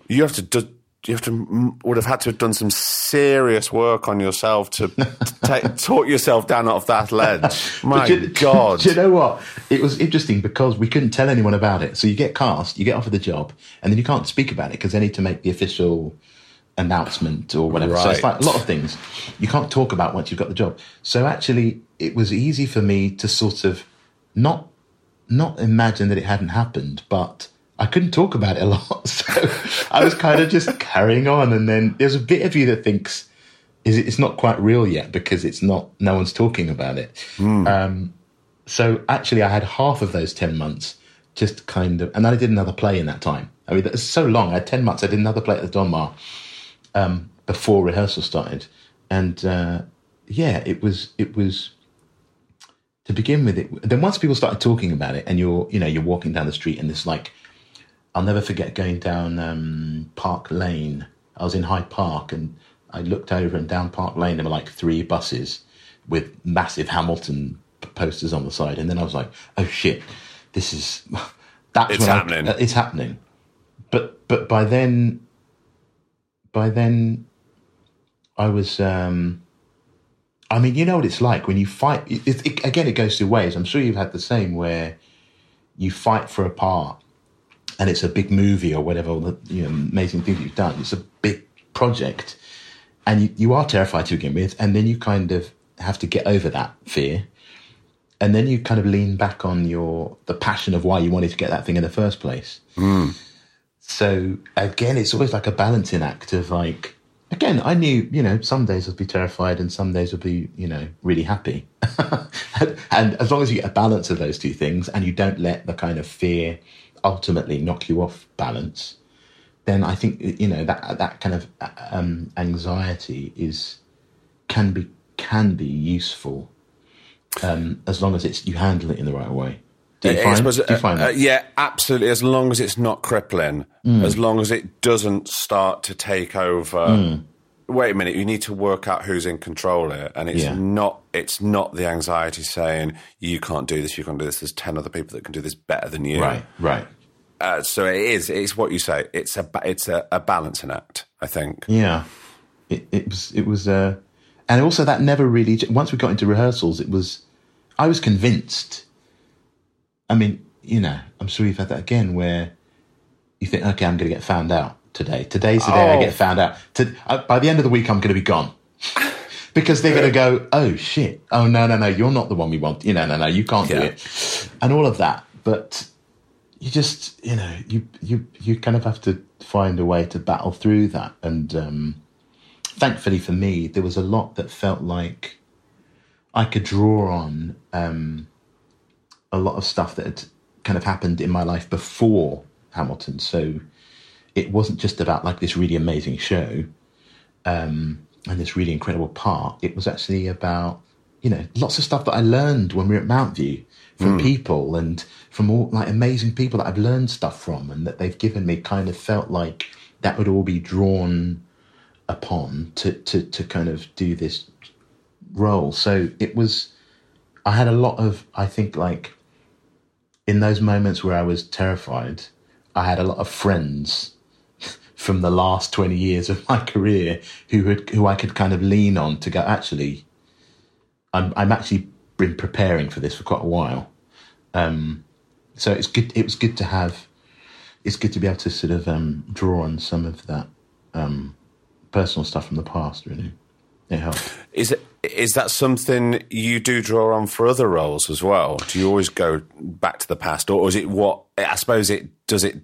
S1: You have to do, you have to would have had to have done some serious work on yourself to *laughs* take, talk yourself down off that ledge. *laughs* My
S2: you,
S1: God!
S2: Do *laughs* you know what? It was interesting because we couldn't tell anyone about it. So you get cast, you get offered the job, and then you can't speak about it because they need to make the official announcement or whatever. Right. So it's like a lot of things you can't talk about once you've got the job. So actually, it was easy for me to sort of not not imagine that it hadn't happened, but I couldn't talk about it a lot. *laughs* So I was kind of just carrying on. And then there's a bit of you that thinks is it's not quite real yet because it's not, no one's talking about it. Mm. Um, so actually I had half of those 10 months just kind of, and then I did another play in that time. I mean, it's so long. I had 10 months. I did another play at the Donmar um, before rehearsal started. And uh, yeah, it was, it was, to begin with it then once people started talking about it and you're you know you're walking down the street and this like i'll never forget going down um, park lane i was in hyde park and i looked over and down park lane there were like three buses with massive hamilton posters on the side and then i was like oh shit this is *laughs*
S1: that's it's happening
S2: I, it's happening but but by then by then i was um I mean, you know what it's like when you fight. It, it, again, it goes two ways. I'm sure you've had the same where you fight for a part and it's a big movie or whatever, the you know, amazing thing that you've done. It's a big project, and you, you are terrified to begin with, and then you kind of have to get over that fear, and then you kind of lean back on your the passion of why you wanted to get that thing in the first place. Hmm. So again, it's always like a balancing act of like. Again, I knew, you know, some days I'd be terrified and some days I'd be, you know, really happy. *laughs* and as long as you get a balance of those two things and you don't let the kind of fear ultimately knock you off balance, then I think you know that that kind of um, anxiety is can be can be useful um, as long as it's you handle it in the right way. Do you find,
S1: suppose,
S2: do you
S1: uh,
S2: find
S1: uh,
S2: that?
S1: yeah, absolutely. As long as it's not crippling,
S2: Mm.
S1: as long as it doesn't start to take over.
S2: Mm.
S1: Wait a minute, you need to work out who's in control here, and it's
S2: Yeah.
S1: not. It's not the anxiety saying you can't do this, you can't do this. There's ten other people that can do this better than you.
S2: Right, right.
S1: Uh, so it is. It's what you say. It's a, it's a, a balancing act. I think.
S2: Yeah, it, it was it was, uh, and also that never really. Once we got into rehearsals, it was. I was convinced. I mean, you know, I'm sure you've had that again, where you think, okay, I'm going to get found out today. Today's the day I
S1: Oh.
S2: get found out. To, uh, by the end of the week, I'm going to be gone. Because they're going to go, oh shit, oh no, no, no, you're not the one we want. You know, no, no, you can't do it, and all of that. But you just you know you you you kind of have to find a way to battle through that and um thankfully for me there was a lot that felt like i could draw on um a lot of stuff that had kind of happened in my life before hamilton so it wasn't just about like this really amazing show um and this really incredible part it was actually about you know lots of stuff that i learned when we were at Mountview from people and from all like amazing people that I've learned stuff from and that they've given me kind of felt like that would all be drawn upon to to to kind of do this role. So it was I had a lot of I think like in those moments where I was terrified, I had a lot of friends from the last 20 years of my career who had who I could kind of lean on to go actually I'm I'm actually been preparing for this for quite a while. Um, so it's good. It was good to have. It's good to be able to sort of um, draw on some of that um, personal stuff from the past. Really, it helped.
S1: Is it? Is that something you do draw on for other roles as well? Do you always go back to the past, or is it what? I suppose it does. It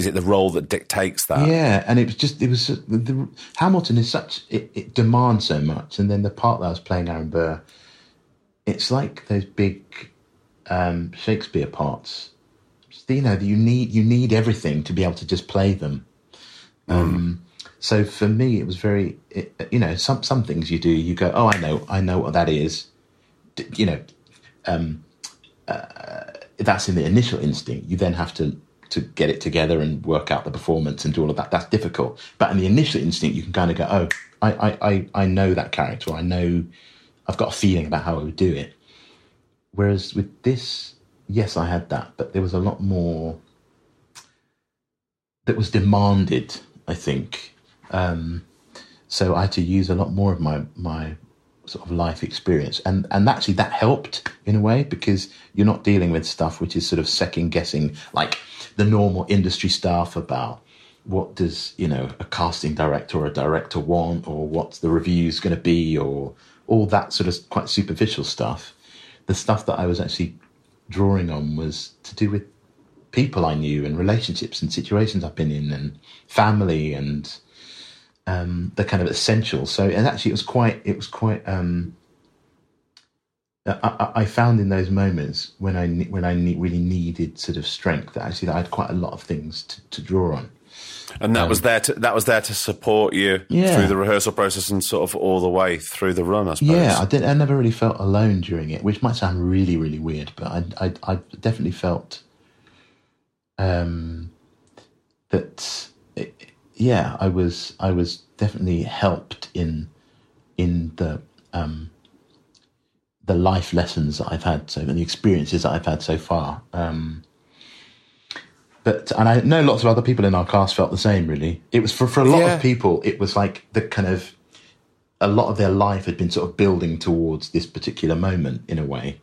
S1: is it the role that dictates that?
S2: Yeah, and it was just it was the, the Hamilton is such it, it demands so much, and then the part that I was playing Aaron Burr, it's like those big um, Shakespeare parts. You know, you need you need everything to be able to just play them. Um, so for me, it was very it, you know some some things you do you go oh I know I know what that is, D- you know, um, uh, that's in the initial instinct. You then have to to get it together and work out the performance and do all of that. That's difficult. But in the initial instinct, you can kind of go, oh, I, I, I, know that character. I know, I've got a feeling about how I would do it. Whereas with this, yes, I had that, but there was a lot more that was demanded, I think. Um, so I had to use a lot more of my, my sort of life experience. And, and actually that helped in a way because you're not dealing with stuff which is sort of second guessing, like the normal industry stuff about what does, you know, a casting director or a director want or what's the review's going to be or all that sort of quite superficial stuff. The stuff that I was actually drawing on was to do with people I knew and relationships and situations I've been in and family and um, the kind of essentials. So, and actually, it was quite, it was quite. Um, I, I- found in those moments when I when I ne- really needed sort of strength, that actually I had quite a lot of things to, to draw on.
S1: and that was there to that was there to support you
S2: Um, Yeah.
S1: through the rehearsal process and sort of all the way through the run. I suppose.
S2: Yeah, I did. I never really felt alone during it, which might sound really, really weird, but I, I, I definitely felt um, that. Yeah, I was, I was definitely helped in, in the, um, the life lessons that I've had, so and the experiences that I've had so far. Um, but and I know lots of other people in our cast felt the same. Really, it was for for a lot
S1: Yeah.
S2: of people. It was like the kind of a lot of their life had been sort of building towards this particular moment in a way,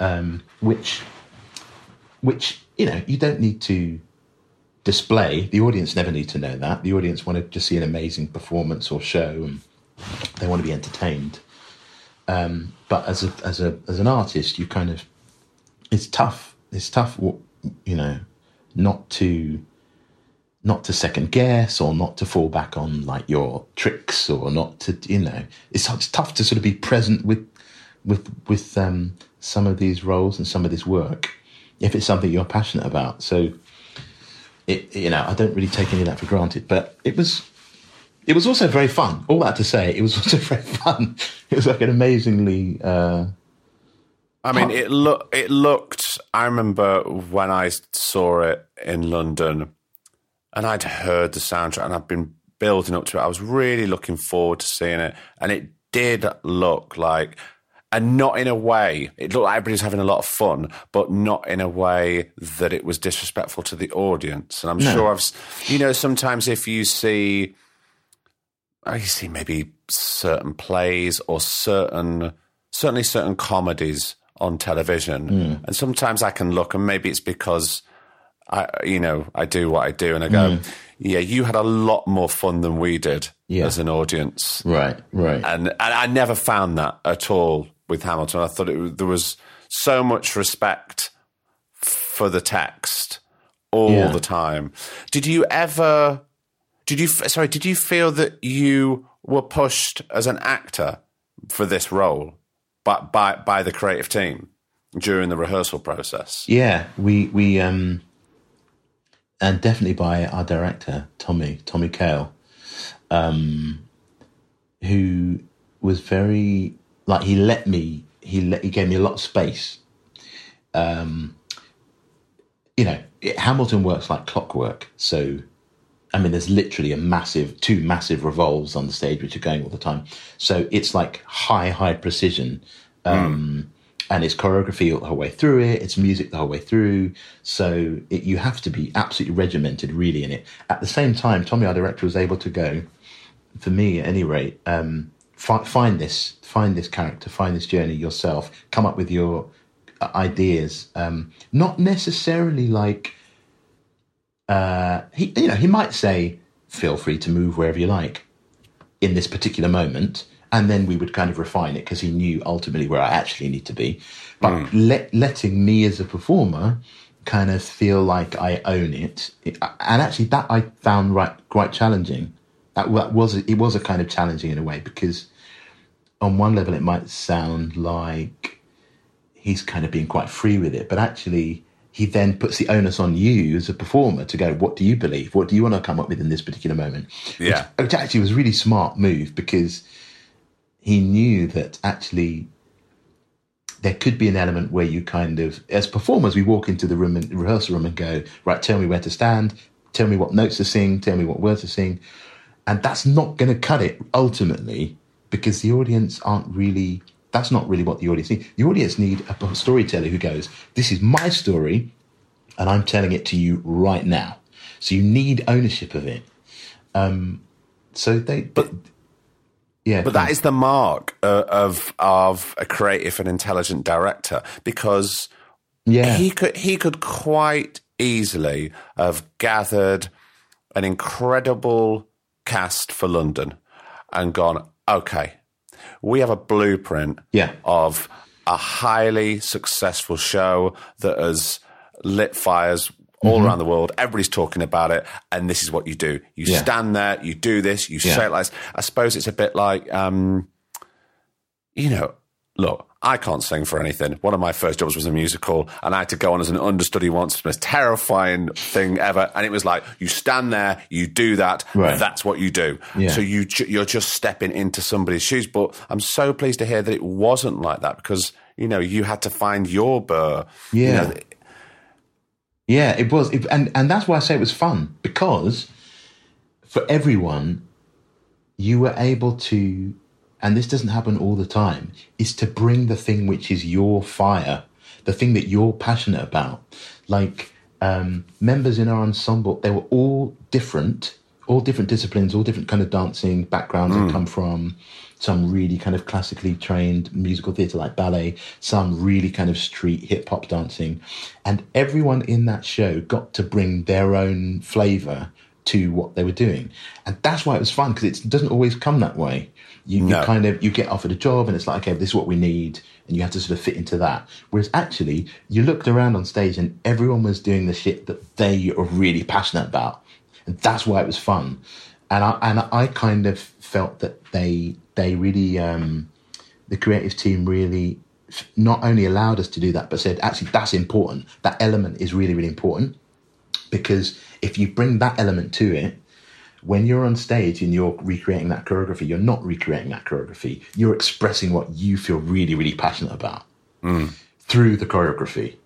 S2: um, which, which you know, you don't need to display. The audience never need to know that. The audience want to just see an amazing performance or show, and they want to be entertained. Um, but as a as a as an artist, you kind of it's tough. It's tough, you know, not to not to second guess or not to fall back on like your tricks or not to you know it's, it's tough to sort of be present with with with um, some of these roles and some of this work if it's something you're passionate about so it you know I don't really take any of that for granted but it was it was also very fun all that to say it was *laughs* also very fun it was like an amazingly uh,
S1: I mean, it look it looked. I remember when I saw it in London and I'd heard the soundtrack and I'd been building up to it. I was really looking forward to seeing it, and it did look like, and not in a way, it looked like everybody's having a lot of fun, but not in a way that it was disrespectful to the audience. And I'm no. sure I've, you know, sometimes if you see, I see maybe certain plays or certain, certainly certain comedies on television, mm. and sometimes I can look, and maybe it's because I, you know, I do what I do, and I go, mm. yeah, you had a lot more fun than we did yeah. as an audience,
S2: right, right,
S1: and, and I never found that at all with Hamilton. I thought it, there was so much respect for the text all yeah. the time. Did you ever? Did you? Sorry, did you feel that you were pushed as an actor for this role, but by by the creative team during the rehearsal process?
S2: Yeah, we we um and definitely by our director Tommy Tommy Kail, um, who was very like he let me he let he gave me a lot of space. Um, you know, it, Hamilton works like clockwork, so. I mean, there's literally a massive, two massive revolves on the stage which are going all the time. So it's like high, high precision. Um, mm and it's choreography all the whole way through it. It's music the whole way through. So it, you have to be absolutely regimented, really, in it. At the same time, Tommy, our director, was able to go, for me at any rate, um, fi- find this, find this character, find this journey yourself, come up with your uh, ideas. Um, not necessarily like, uh, he, you know, he might say, feel free to move wherever you like in this particular moment and then we would kind of refine it because he knew ultimately where I actually need to be. But mm. let, letting me as a performer kind of feel like I own it, it, and actually that I found right quite challenging. That was it was a kind of challenging in a way because on one level it might sound like he's kind of being quite free with it, but actually he then puts the onus on you as a performer to go, what do you believe? What do you want to come up with in this particular moment?
S1: Yeah.
S2: Which, which actually was a really smart move because he knew that actually there could be an element where you kind of, as performers, we walk into the room and rehearsal room and go, right, tell me where to stand, tell me what notes to sing, tell me what words to sing. And that's not going to cut it ultimately because the audience aren't really, that's not really what the audience need. The audience need a storyteller who goes, this is my story and I'm telling it to you right now. So you need ownership of it. Um, so they,
S1: but yeah, but that is the mark uh, of of a creative and intelligent director because yeah. he could he could quite easily have gathered an incredible cast for London and gone, okay, we have a blueprint
S2: yeah.
S1: of a highly successful show that has lit fires all mm-hmm. around the world. Everybody's talking about it, and this is what you do. You yeah. stand there, you do this, you yeah. say it like. I suppose it's a bit like, um, you know, look, I can't sing for anything. One of my first jobs was a musical, and I had to go on as an understudy once. The most terrifying thing ever. And it was like you stand there, you do that, right. that's what you do. Yeah. So you you're just stepping into somebody's shoes. But I'm so pleased to hear that it wasn't like that because you know you had to find your burr.
S2: Yeah.
S1: You know,
S2: yeah, it was, it, and and that's why I say it was fun because for everyone, you were able to, and this doesn't happen all the time, is to bring the thing which is your fire, the thing that you're passionate about. Like um, members in our ensemble, they were all different, all different disciplines, all different kind of dancing backgrounds mm. I come from. Some really kind of classically trained musical theatre like ballet, some really kind of street hip hop dancing. And everyone in that show got to bring their own flavour to what they were doing. And that's why it was fun because it doesn't always come that way. You, no. you, kind of you get offered a job and it's like, okay, this is what we need, and you have to sort of fit into that. Whereas actually, you looked around on stage and everyone was doing the shit that they are really passionate about and that's why it was fun. And I and I kind of felt that they they really um, the creative team really not only allowed us to do that, but said actually that's important. That element is really really important because if you bring that element to it, when you're on stage and you're recreating that choreography, you're not recreating that choreography. You're expressing what you feel really really passionate about mm. through the choreography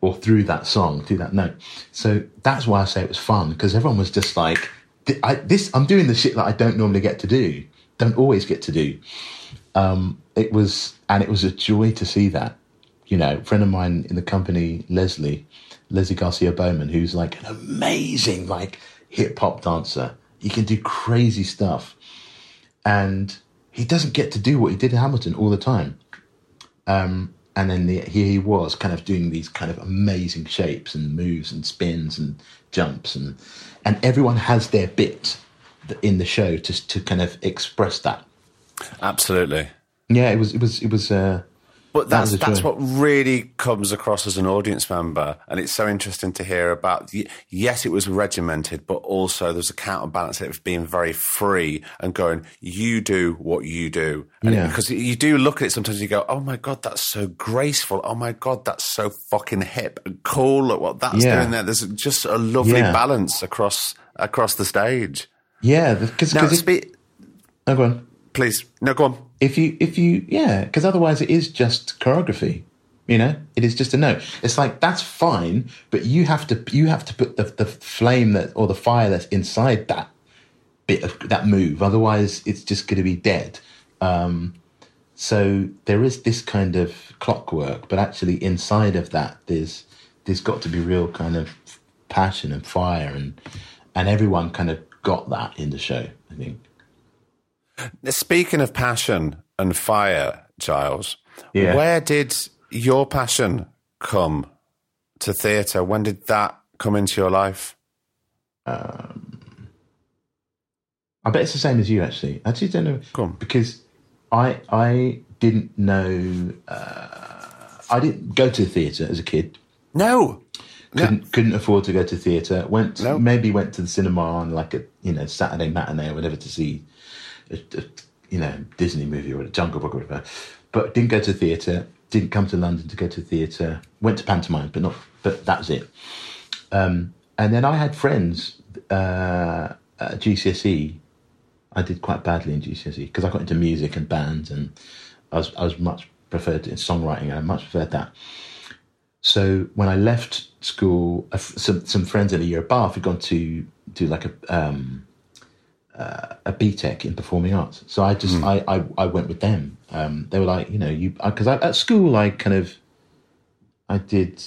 S2: or through that song, through that note. So that's why I say it was fun because everyone was just like, I, "This, I'm doing the shit that I don't normally get to do, don't always get to do." Um, it was, and it was a joy to see that. You know, a friend of mine in the company, Leslie, Leslie Garcia Bowman, who's like an amazing like hip hop dancer. He can do crazy stuff, and he doesn't get to do what he did in Hamilton all the time. Um, and then the, here he was kind of doing these kind of amazing shapes and moves and spins and jumps and and everyone has their bit in the show to to kind of express that
S1: absolutely
S2: yeah it was it was it was uh
S1: but that's that that's what really comes across as an audience member, and it's so interesting to hear about. Yes, it was regimented, but also there's a counterbalance of being very free and going, "You do what you do," and yeah. because you do look at it sometimes, you go, "Oh my god, that's so graceful! Oh my god, that's so fucking hip and cool! Look what that's yeah. doing there." There's just a lovely yeah. balance across across the stage.
S2: Yeah, because
S1: now, spe-
S2: oh, go on.
S1: Please, no, go on.
S2: If you if you yeah because otherwise it is just choreography you know? It is just a note. It's like that's fine but you have to you have to put the, the flame that or the fire that's inside that bit of that move. Otherwise it's just going to be dead. Um, so there is this kind of clockwork but actually inside of that there's there's got to be real kind of passion and fire and and everyone kind of got that in the show i think
S1: Speaking of passion and fire, Giles, yeah. where did your passion come to theatre? When did that come into your life? Um,
S2: I bet it's the same as you. Actually, I actually don't know. Come because I I didn't know. Uh, I didn't go to the theatre as a kid.
S1: No,
S2: couldn't no. couldn't afford to go to theatre. Went no. maybe went to the cinema on like a you know Saturday matinee or whatever to see a, a, you know Disney movie or a Jungle Book or whatever, but didn't go to theatre. Didn't come to London to go to theatre. Went to pantomime, but not. But that was it. Um, and then I had friends uh, at GCSE. I did quite badly in GCSE because I got into music and bands, and I was I was much preferred in songwriting, and I much preferred that. So when I left school, some some friends in a year above had gone to do like a um, uh, a BTEC in performing arts. So I just mm. I, I, I went with them. Um, they were like, you know, you because at school I kind of I did.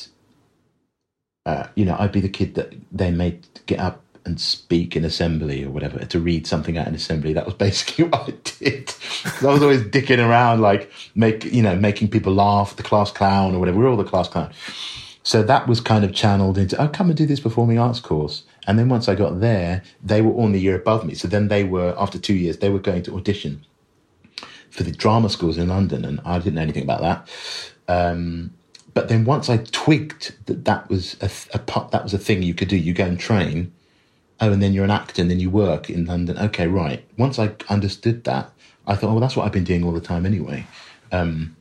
S2: Uh, you know, I'd be the kid that they made get up and speak in assembly or whatever to read something out in assembly. That was *laughs* basically what I did. I was always dicking around, like make you know making people laugh, the class clown or whatever. We we're all the class clown. So that was kind of channeled into, oh, come and do this performing arts course. And then once I got there, they were all the year above me. So then they were, after two years, they were going to audition for the drama schools in London. And I didn't know anything about that. Um, but then once I twigged that that was a, a, that was a thing you could do, you go and train. Oh, and then you're an actor and then you work in London. Okay, right. Once I understood that, I thought, oh, well, that's what I've been doing all the time anyway. Um,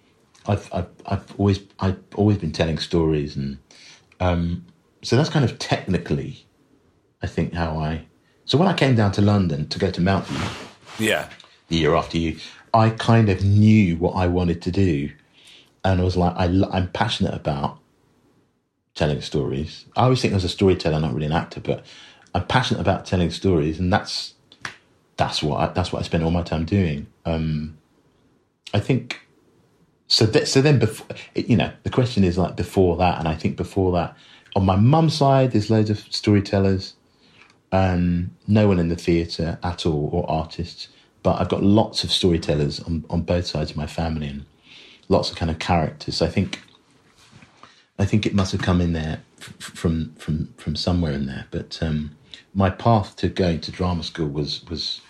S2: I've, I've, I've always, I've always been telling stories. And, um, so that's kind of technically I think how I. So when I came down to London to go to Mountview,
S1: yeah,
S2: the year after you, I kind of knew what I wanted to do, and I was like, I, I'm passionate about telling stories. I always think I was a storyteller, not really an actor, but I'm passionate about telling stories, and that's that's what I, that's what I spend all my time doing. Um, I think so. That, so then, before you know, the question is like before that, and I think before that, on my mum's side, there's loads of storytellers Um, no one in the theatre at all, or artists. But I've got lots of storytellers on, on both sides of my family, and lots of kind of characters. I think, I think it must have come in there from from from somewhere in there. But um, my path to going to drama school was was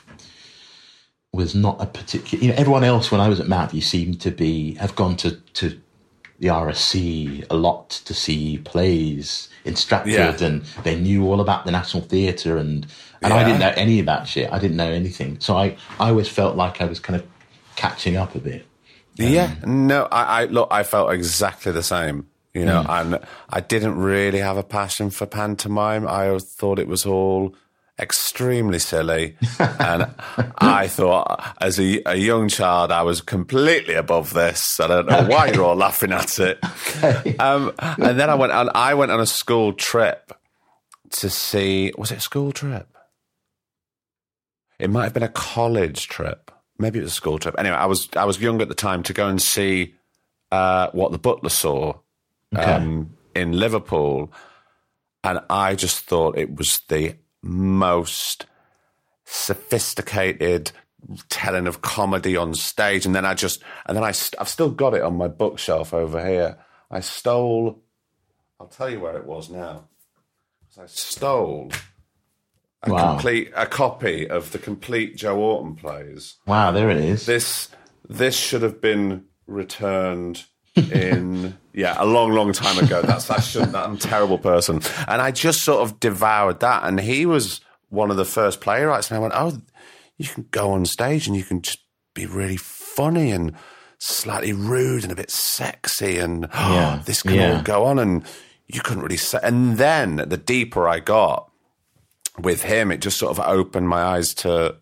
S2: was not a particular. You know, everyone else when I was at Mountview seemed to be have gone to to the RSC a lot to see plays in Stratford,
S1: Yeah.
S2: and they knew all about the National Theatre, and and I didn't know any of that shit. I didn't know anything, so I I always felt like I was kind of catching up a bit.
S1: Yeah, um, no, I, I look, I felt exactly the same. You know, hmm. and I didn't really have a passion for pantomime. I thought it was all extremely silly, and I thought, as a, a young child, I was completely above this. I don't know why you're all laughing at it. *laughs* Um, and then I went on. I went on a school trip to see. Was it a school trip? It might have been a college trip. Maybe it was a school trip. Anyway, I was I was young at the time to go and see uh, what the Butler saw um, in Liverpool, and I just thought it was the most sophisticated telling of comedy on stage. And then I just and then I st- I've still got it on my bookshelf over here. I stole. I'll tell you where it was now. I stole a
S2: Wow.
S1: complete a copy of the complete Joe Orton plays.
S2: Wow, there it is.
S1: This this should have been returned in yeah a long long time ago. That's that should that I'm a terrible person. And I just sort of devoured that. And he was one of the first playwrights, and I went, oh, you can go on stage and you can just be really funny and slightly rude and a bit sexy, and *gasps*
S2: Yeah,
S1: this can
S2: yeah.
S1: all go on. And you couldn't really say. And then the deeper I got with him, it just sort of opened my eyes to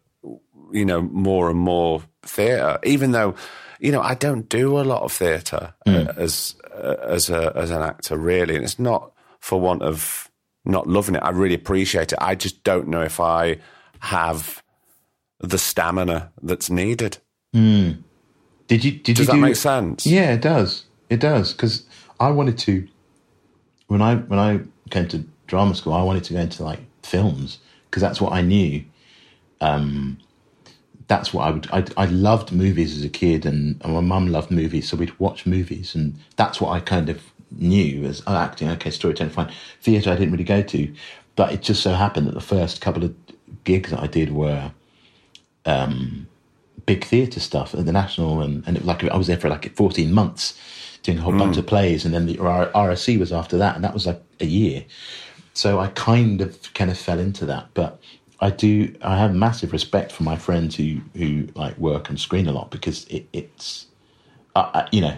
S1: you know more and more theatre. Even though you know I don't do a lot of theatre uh, as uh, as a as an actor really, and it's not for want of not loving it. I really appreciate it. I just don't know if I have the stamina that's needed.
S2: Did you? Did
S1: Does
S2: you
S1: that
S2: do,
S1: make sense?
S2: Yeah, it does. It does because I wanted to when I when I came to drama school, I wanted to go into like films because that's what I knew. Um, that's what I would. I, I loved movies as a kid, and, and my mum loved movies, so we'd watch movies, and that's what I kind of knew as oh, acting. Okay, storytelling, fine. Theatre, I didn't really go to, but it just so happened that the first couple of gigs that I did were um, big theatre stuff at the National, and, and it, like I was there for like 14 months doing a whole bunch of mm. plays, and then the R- RSC was after that, and that was like a year. So I kind of kind of fell into that, but I do I have massive respect for my friends who who like work and screen a lot because it, it's you know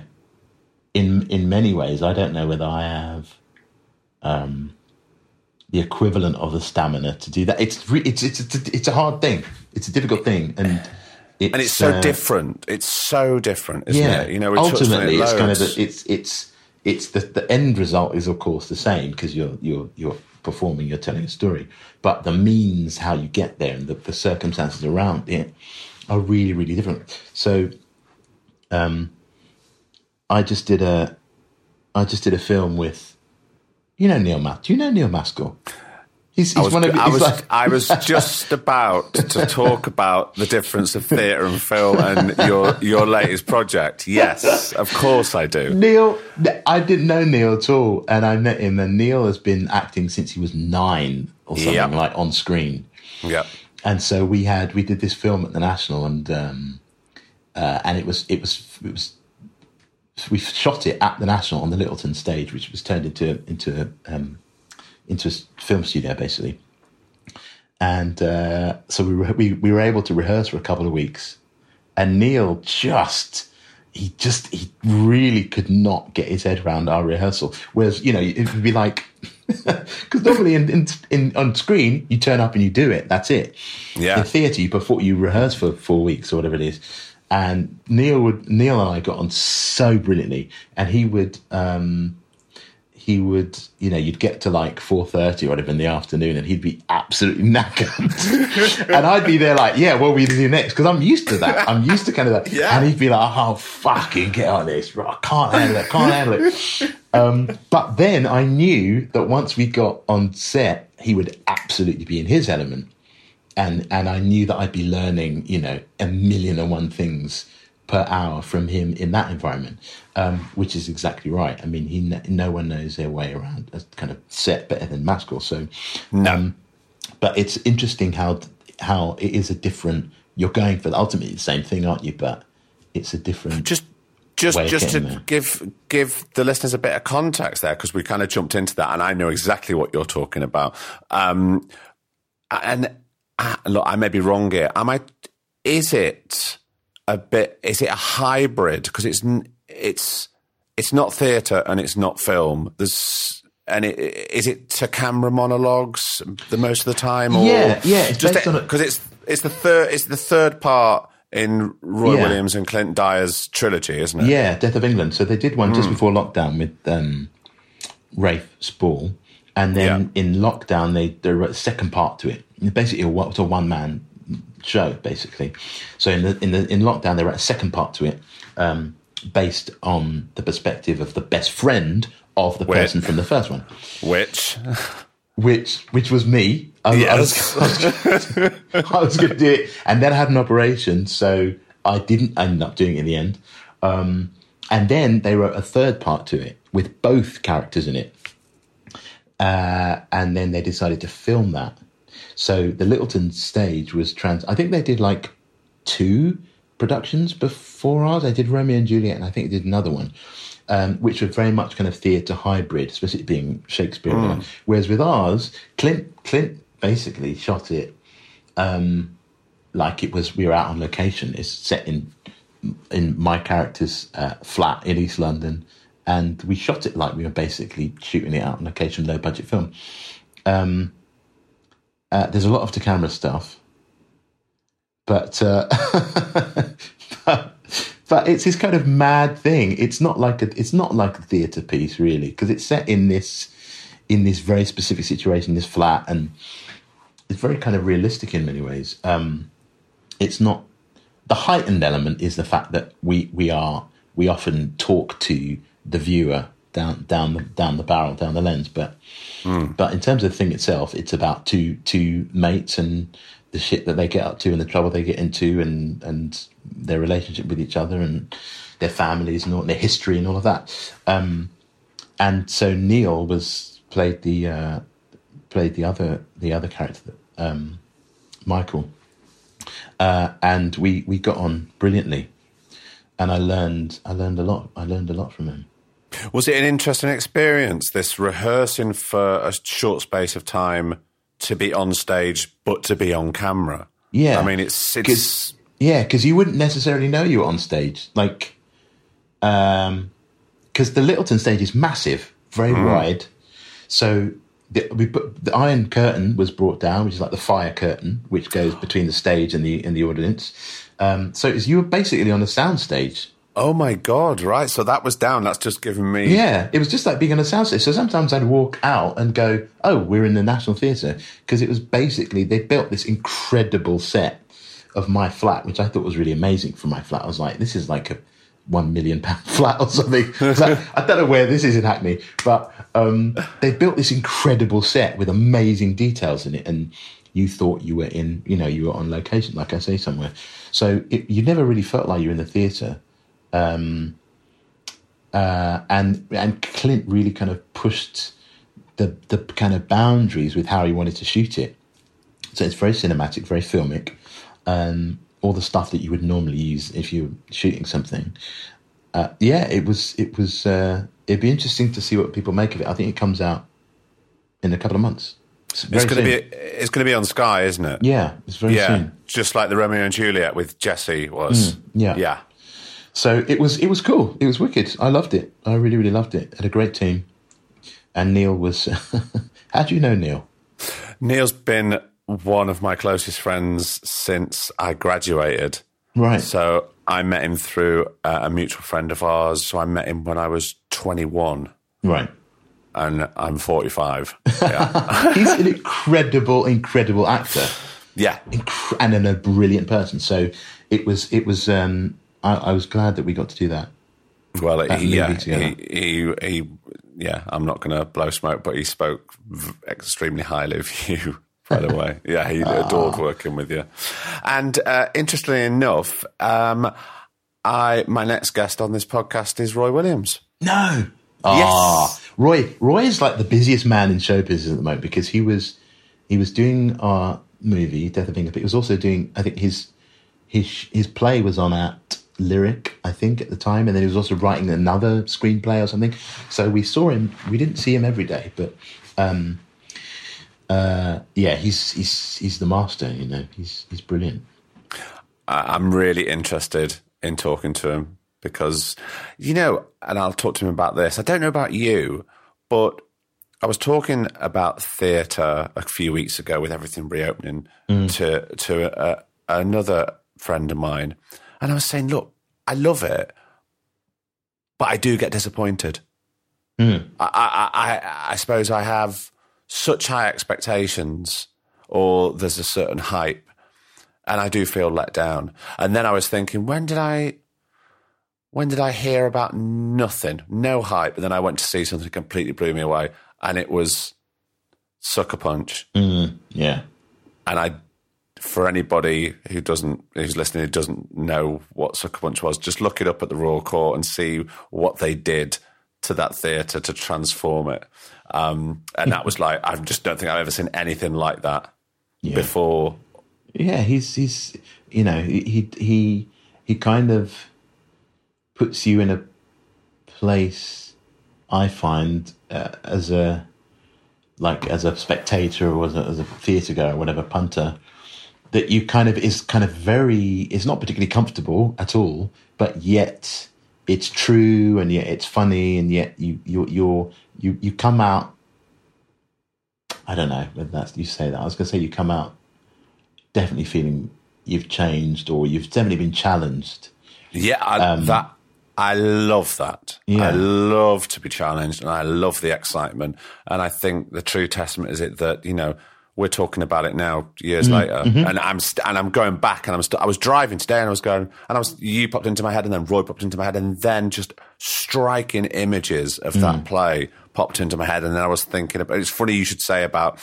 S2: in in many ways I don't know whether I have um the equivalent of the stamina to do that. It's re- it's it's it's a, it's a hard thing. It's a difficult thing, and it's,
S1: And it's so
S2: uh,
S1: different. It's so different, isn't
S2: yeah,
S1: it? You know, we touched on it
S2: ultimately, it's kind of it's it's it's the the end result is of course the same because you're you're you're performing, you're telling a story, but the means how you get there and the, the circumstances around it are really really different. So, um, I just did a I just did a film with, you know Neil Mas. Do you know Neil Maskell? He's, he's
S1: I was,
S2: one of
S1: I was,
S2: like-
S1: I was *laughs* just about to talk about the difference of theatre and film and your your latest project. Yes, of course I do.
S2: Neil, I didn't know Neil at all, and I met him. And Neil has been acting since he was nine or something
S1: Yeah.
S2: like on screen.
S1: Yeah,
S2: And so we had we did this film at the National, and um, uh, and it was it was it was we shot it at the National on the Lyttelton stage, which was turned into into um, into a film studio basically. And uh, so we, we we were able to rehearse for a couple of weeks, and Neil just he just he really could not get his head around our rehearsal. Whereas you know it would be like *laughs* because normally in, in in on screen you turn up and you do it. That's it.
S1: Yeah.
S2: In theatre you before you rehearse for four weeks or whatever it is. And Neil would Neil and I got on so brilliantly, and he would. um he would, you know, you'd get to like four thirty or whatever in the afternoon, and he'd be absolutely *laughs* knackered, *laughs* and I'd be there like, yeah, what are we gonna do next? Because I'm used to that. I'm used to kind of that.
S1: Yeah.
S2: And he'd be like, oh, fucking get on this, Bro. I can't handle it, can't handle it. *laughs* Um, but then I knew that once we got on set, he would absolutely be in his element, and and I knew that I'd be learning, you know, a million and one things per hour from him in that environment, um, which is exactly right. I mean, he no one knows their way around a kind of set better than Maskell. So,
S1: No.
S2: um, but it's interesting how how it is a different. You're going for the ultimately the same thing, aren't you? But it's a different.
S1: just just just to
S2: there.
S1: give give the listeners a bit of context there because we kind of jumped into that and I know exactly what you're talking about. Um, and uh, look, I may be wrong here. Am I? Is it a bit? Is it a hybrid? Because it's it's it's not theatre and it's not film. There's and it, is it to camera monologues the most of the time? Or
S2: Yeah, yeah, it's based on a-
S1: because it's it's the third it's the third part in Roy
S2: Yeah.
S1: Williams and Clint Dyer's trilogy, isn't it?
S2: Yeah, Death of England. So they did one
S1: Hmm.
S2: just before lockdown with um, Rafe Spall, and then in lockdown they they wrote a second part to it. Basically, a wa- it's a one man show, basically. So in the in the in lockdown they wrote a second part to it, um, based on the perspective of the best friend of the
S1: Wait.
S2: person from the first one,
S1: Which
S2: which which was me. I, I
S1: Yes.
S2: was, I was going *laughs* to do it, and then I had an operation, so I didn't end up doing it in the end. Um, and then they wrote a third part to it with both characters in it, uh, and then they decided to film that. So the Lyttelton stage was trans. I think they did like two productions before ours. I did Romeo and Juliet, and I think they did another one, um, which were very much kind of theatre hybrid, especially being Shakespeare. Whereas with ours, Clint Clint basically shot it um, like it was we were out on location. It's set in in my character's uh, flat in East London, and we shot it like we were basically shooting it out on location, low budget film. Um, uh, there's a lot of to camera stuff, but, uh, *laughs* but but it's this kind of mad thing. It's not like a it's not like a theatre piece really because it's set in this in this very specific situation, this flat, and it's very kind of realistic in many ways. Um, it's not the heightened element is the fact that we we are we often talk to the viewer down down the down the barrel down the lens but but in terms of the thing itself it's about two two mates and the shit that they get up to and the trouble they get into and and their relationship with each other and their families and all their history and all of that um and so Neil was played the uh played the other the other character um Michael uh, and we we got on brilliantly, and I learned I learned a lot. I learned a lot from him.
S1: was it an interesting experience? This rehearsing for a short space of time to be on stage, but to be on camera.
S2: Yeah,
S1: I mean, it's it's
S2: 'Cause- yeah, because you wouldn't necessarily know you were on stage, like, um, because the Lyttelton stage is massive, very wide, so. The, we put, the iron curtain was brought down, which is like the fire curtain, which goes between the stage and the and the audience. Um, so it's, you were basically on a sound stage.
S1: Oh my god, right? So that was down. That's just given me.
S2: Yeah, it was just like being on a soundstage. So sometimes I'd walk out and go, "Oh, we're in the National Theatre," because it was basically they built this incredible set of my flat, which I thought was really amazing for my flat. I was like, "This is like a one million pound *laughs* flat or something." Like, I don't know where this is in Hackney, but um, they built this incredible set with amazing details in it, and you thought you were in, you know, you were on location, like I say somewhere. So it, you never really felt like you were in the theatre uh, and and Clint really kind of pushed the the kind of boundaries with how he wanted to shoot it. So it's very cinematic, very filmic. Um, all the stuff that you would normally use if you're shooting something. Uh, yeah, it was it was. Uh, it'd be interesting to see what people make of it. I think it comes out in a couple of months.
S1: It's
S2: very
S1: going to be it's going to be on Sky, isn't it?
S2: Yeah, it's very
S1: yeah,
S2: soon.
S1: just like the Romeo and Juliet with Jesse was.
S2: yeah.
S1: yeah.
S2: So it was it was cool. It was wicked. I loved it. I really really loved it. Had a great team. And Neil was. *laughs* how do you know Neil?
S1: Neil's been one of my closest friends since I graduated.
S2: Right.
S1: So I met him through a mutual friend of ours. So I met him when I was 21
S2: Right.
S1: and I'm 45. *laughs* Yeah.
S2: He's an incredible, incredible actor,
S1: yeah.
S2: Inc- and a brilliant person. So it was, it was. Um, I, I was glad that we got to do that.
S1: Well,
S2: That
S1: he, yeah, he, he, he yeah, I'm not going to blow smoke, but he spoke v- extremely highly of *laughs* you. By the way, *laughs* yeah, he adored working with you. And uh, interestingly enough, um, I my next guest on this podcast is Roy Williams.
S2: No. Ah, Roy. Roy is like the busiest man in show business at the moment because he was he was doing our movie Death of England, but he was also doing. I think his his his play was on at Lyric, I think, at the time, and then he was also writing another screenplay or something. So we saw him. We didn't see him every day, but um, uh, yeah, he's he's he's the master. You know, he's he's brilliant.
S1: I'm really interested in talking to him because, you know, and I'll talk to him about this. I don't know about you, but I was talking about theatre a few weeks ago with everything reopening to to uh, another friend of mine, and I was saying, look, I love it, but I do get disappointed. Hmm. I, I, I, I suppose I have such high expectations, or there's a certain hype, and I do feel let down. And then I was thinking, when did I, when did I hear about nothing, no hype? And then I went to see something that completely blew me away, and it was Sucker Punch.
S2: Hmm, yeah.
S1: And I, for anybody who doesn't, who's listening, who doesn't know what Sucker Punch was, just look it up at the Royal Court and see what they did to that theatre to transform it. Um, and that was like, I just don't think I've ever seen anything like that
S2: Yeah.
S1: before.
S2: Yeah, he's he's you know he he he kind of puts you in a place. I find uh, as a like as a spectator or as a, as a theatre goer or whatever punter that you kind of is kind of very is not particularly comfortable at all, but yet it's true and yet it's funny and yet you you you're you you come out. I don't know whether that's you say that. I was going to say you come out definitely feeling you've changed or you've definitely been challenged.
S1: Yeah, I, um, that I love that.
S2: Yeah.
S1: I love to be challenged, and I love the excitement. And I think the true testament is it that you know we're talking about it now years mm-hmm. later, mm-hmm. and I'm st- and I'm going back, and I'm st- I was driving today, and I was going, and I was you popped into my head, and then Roy popped into my head, and then just striking images of that mm. play popped into my head, and then I was thinking about. It's funny you should say about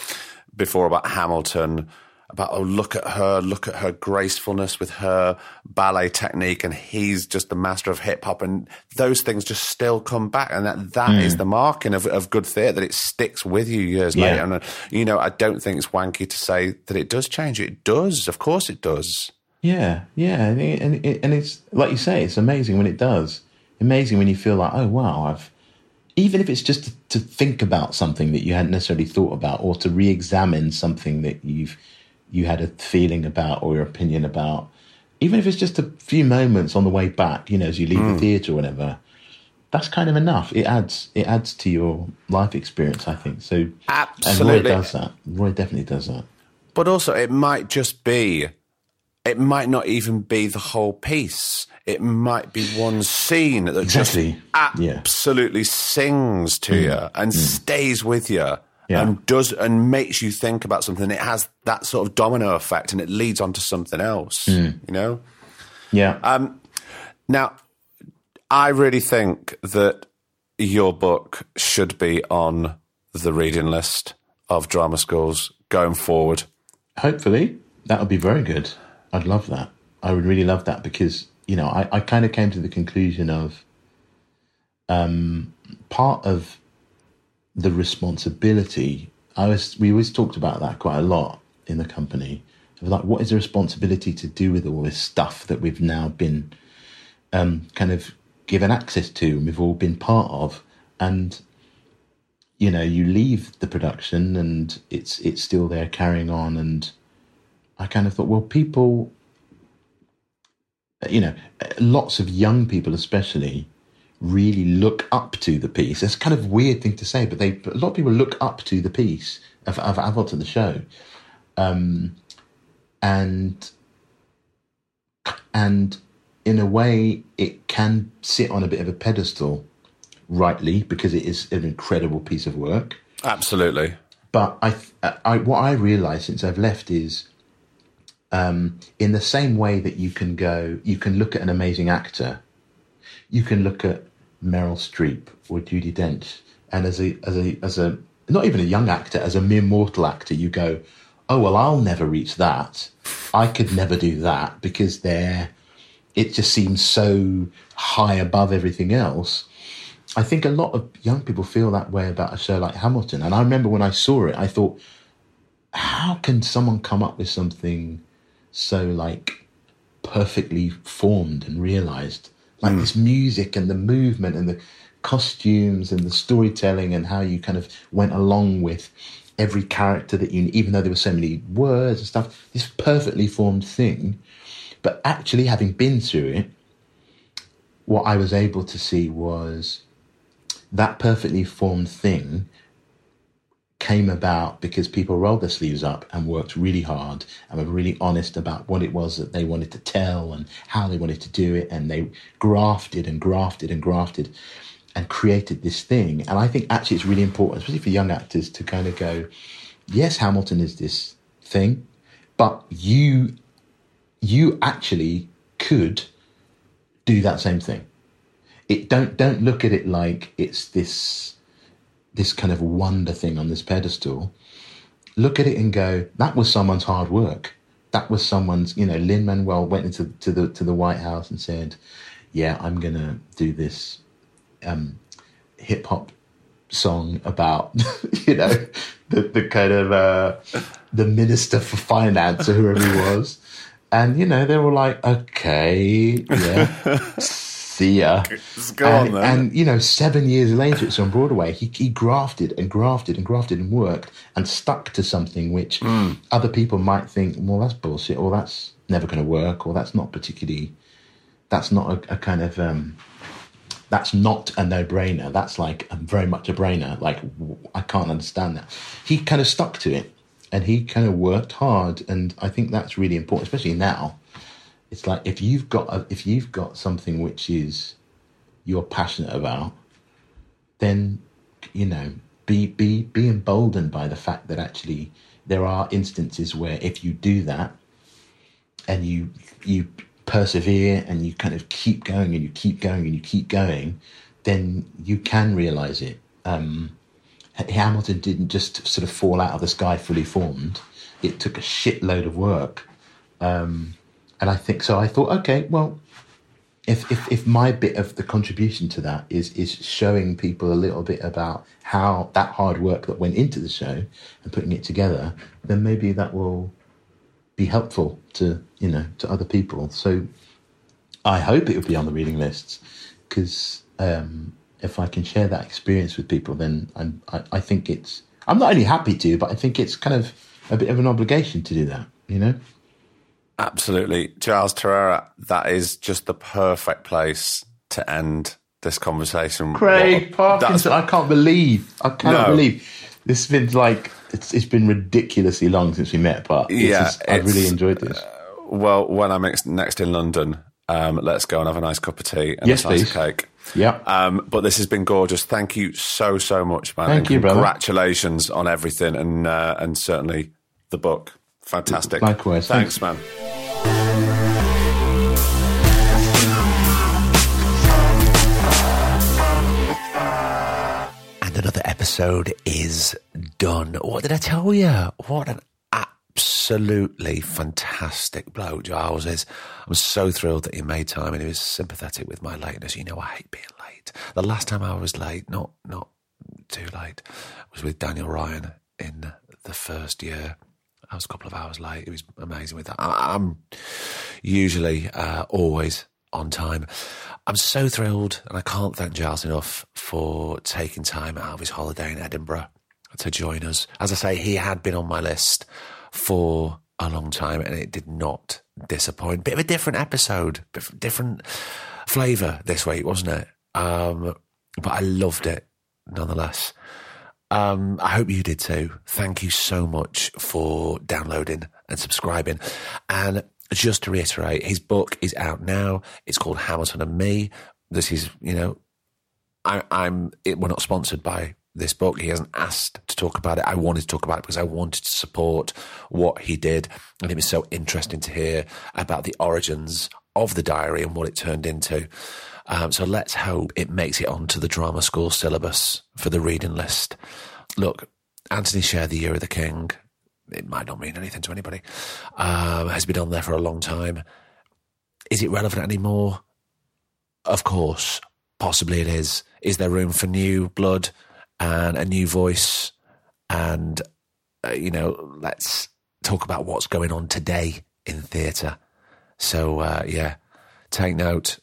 S1: before about Hamilton about oh look at her look at her gracefulness with her ballet technique and he's just the master of hip hop and those things just still come back and that that is the marking of, of good theatre that it sticks with you years
S2: Yeah.
S1: later. And uh, you know I don't think it's wanky to say that it does change it does. Of course it does.
S2: Yeah, yeah, and it, and, it, and it's like you say, it's amazing when it does. Amazing when you feel like, oh wow, I've even if it's just to, to think about something that you hadn't necessarily thought about, or to re-examine something that you've you had a feeling about or your opinion about, even if it's just a few moments on the way back, you know, as you leave the mm. theatre or whatever. That's kind of enough. It adds it adds to your life experience, I think. So and Roy does that. Roy definitely does that.
S1: but also it might just be it might not even be the whole piece it might be one scene that
S2: Exactly.
S1: just
S2: Yeah.
S1: absolutely sings to mm. you and mm. stays with you
S2: Yeah.
S1: and does and makes you think about something it has that sort of domino effect and it leads on to something else you know
S2: Yeah.
S1: now i really think that your book should be on the reading list of drama schools going forward
S2: Hopefully, that would be very good. I'd love that. I would really love that because you know I, I kind of came to the conclusion of um, part of the responsibility. I was we always talked about that quite a lot in the company. Of like, what is the responsibility to do with all this stuff that we've now been um, kind of given access to and we've all been part of, and you know you leave the production and it's it's still there carrying on and i kind of thought well people you know lots of young people especially really look up to the piece. It's kind of a weird thing to say but they a lot of people look up to the piece of, of and the show. Um and and in a way it can sit on a bit of a pedestal rightly because it is an incredible piece of work.
S1: Absolutely.
S2: But I, I what I realized since I've left is um, in the same way that you can go, you can look at an amazing actor, you can look at Meryl Streep or Judi Dench and as a as a as a not even a young actor, as a mere mortal actor, you go, oh well, I'll never reach that. I could never do that because they're. It just seems so high above everything else. I think a lot of young people feel that way about a show like Hamilton. And I remember when I saw it, I thought, how can someone come up with something so like perfectly formed and realized? Like mm. this music and the movement and the costumes and the storytelling and how you kind of went along with every character that you, even though there were so many words and stuff, this perfectly formed thing. But actually, having been through it, what I was able to see was that perfectly formed thing came about because people rolled their sleeves up and worked really hard and were really honest about what it was that they wanted to tell and how they wanted to do it. And they grafted and grafted and grafted and created this thing. And I think actually it's really important, especially for young actors, to kind of go, yes, Hamilton is this thing, but you you actually could do that same thing. It don't don't look at it like it's this this kind of wonder thing on this pedestal. Look at it and go, that was someone's hard work. That was someone's, you know, Lin Manuel went into to the to the White House and said, Yeah, I'm gonna do this um, hip hop song about *laughs* you know the, the kind of uh, the minister for finance or whoever he was, and you know they were like, okay, yeah. *laughs* See ya. And, and, you know, seven years later, it's on Broadway. He, he grafted and grafted and grafted and worked and stuck to something which mm. other people might think, well, that's bullshit, or that's never going to work, or that's not particularly, that's not a, a kind of um, that's not a no-brainer. That's like very much a brainer. Like I can't understand that. He kind of stuck to it, and he kind of worked hard, and I think that's really important, especially now. It's like if you've got a, if you've got something which is you're passionate about, then you know be be be emboldened by the fact that actually there are instances where if you do that and you you persevere and you kind of keep going and you keep going and you keep going, then you can realize it. Um, Hamilton didn't just sort of fall out of the sky fully formed. It took a shitload of work. Um, and I think so. I thought, okay, well, if, if, if my bit of the contribution to that is, is showing people a little bit about how that hard work that went into the show and putting it together, then maybe that will be helpful to you know to other people. So I hope it will be on the reading lists because um, if I can share that experience with people, then I'm, I, I think it's I'm not only happy to, but I think it's kind of a bit of an obligation to do that. You know.
S1: Absolutely, Giles Terera. That is just the perfect place to end this conversation.
S2: Craig Parkinson, I can't believe, I cannot no. believe this has been like it's it's been ridiculously long since we met, but yeah, just, I really enjoyed this. Uh,
S1: well, when I'm next in London, um, let's go and have a nice cup of tea and yes, a slice of cake.
S2: Yeah.
S1: Um, but this has been gorgeous. Thank you so so much, man.
S2: Thank and you,
S1: Congratulations brother. on everything, and uh, and certainly the book. Fantastic.
S2: Likewise.
S1: Thanks, thanks. man. another episode is done. What did I tell you? What an absolutely fantastic bloke Giles is. I'm so thrilled that he made time and he was sympathetic with my lateness. You know, I hate being late. The last time I was late, not not too late, was with Daniel Ryan in the first year. I was a couple of hours late. It was amazing with that. I, am usually uh, always on time. I'm so thrilled, and I can't thank Giles enough for taking time out of his holiday in Edinburgh to join us. As I say, he had been on my list for a long time, and it did not disappoint. Bit of a different episode, different flavour this week, wasn't it? Um, but I loved it nonetheless. Um, I hope you did too. Thank you so much for downloading and subscribing. And just to reiterate, his book is out now. It's called Hamilton and Me. This is, you know, I, am we're not sponsored by this book. He hasn't asked to talk about it. I wanted to talk about it because I wanted to support what he did. And it was so interesting to hear about the origins of the diary and what it turned into. Um, so let's hope it makes it onto the drama school syllabus for the reading list. Look, Antony Sher, The Year of the King, it might not mean anything to anybody, um, has been on there for a long time. Is it relevant anymore? Of course, possibly it is. Is there room for new blood and a new voice? And, uh, you know, let's talk about what's going on today in theatre. So, uh, yeah, take note,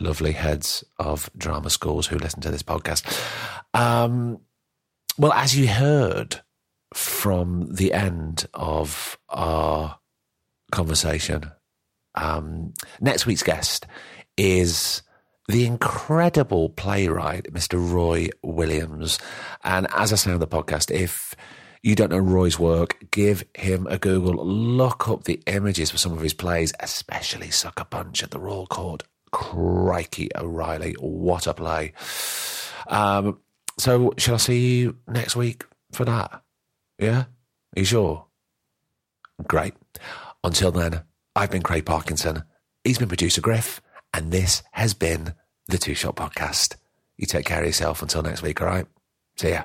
S1: lovely heads of drama schools who listen to this podcast. Um, well, as you heard from the end of our conversation, um, next week's guest is the incredible playwright, Mr. Roy Williams. And as I say on the podcast, if you don't know Roy's work, give him a Google. Look up the images for some of his plays, especially Sucker Punch at the Royal Court. Crikey O'Reilly, what a play. Um, so, shall I see you next week for that? Yeah? Are you sure? Great. Until then, I've been Craig Parkinson. He's been producer Griff, and this has been the Two Shot Podcast. You take care of yourself until next week, all right? See ya.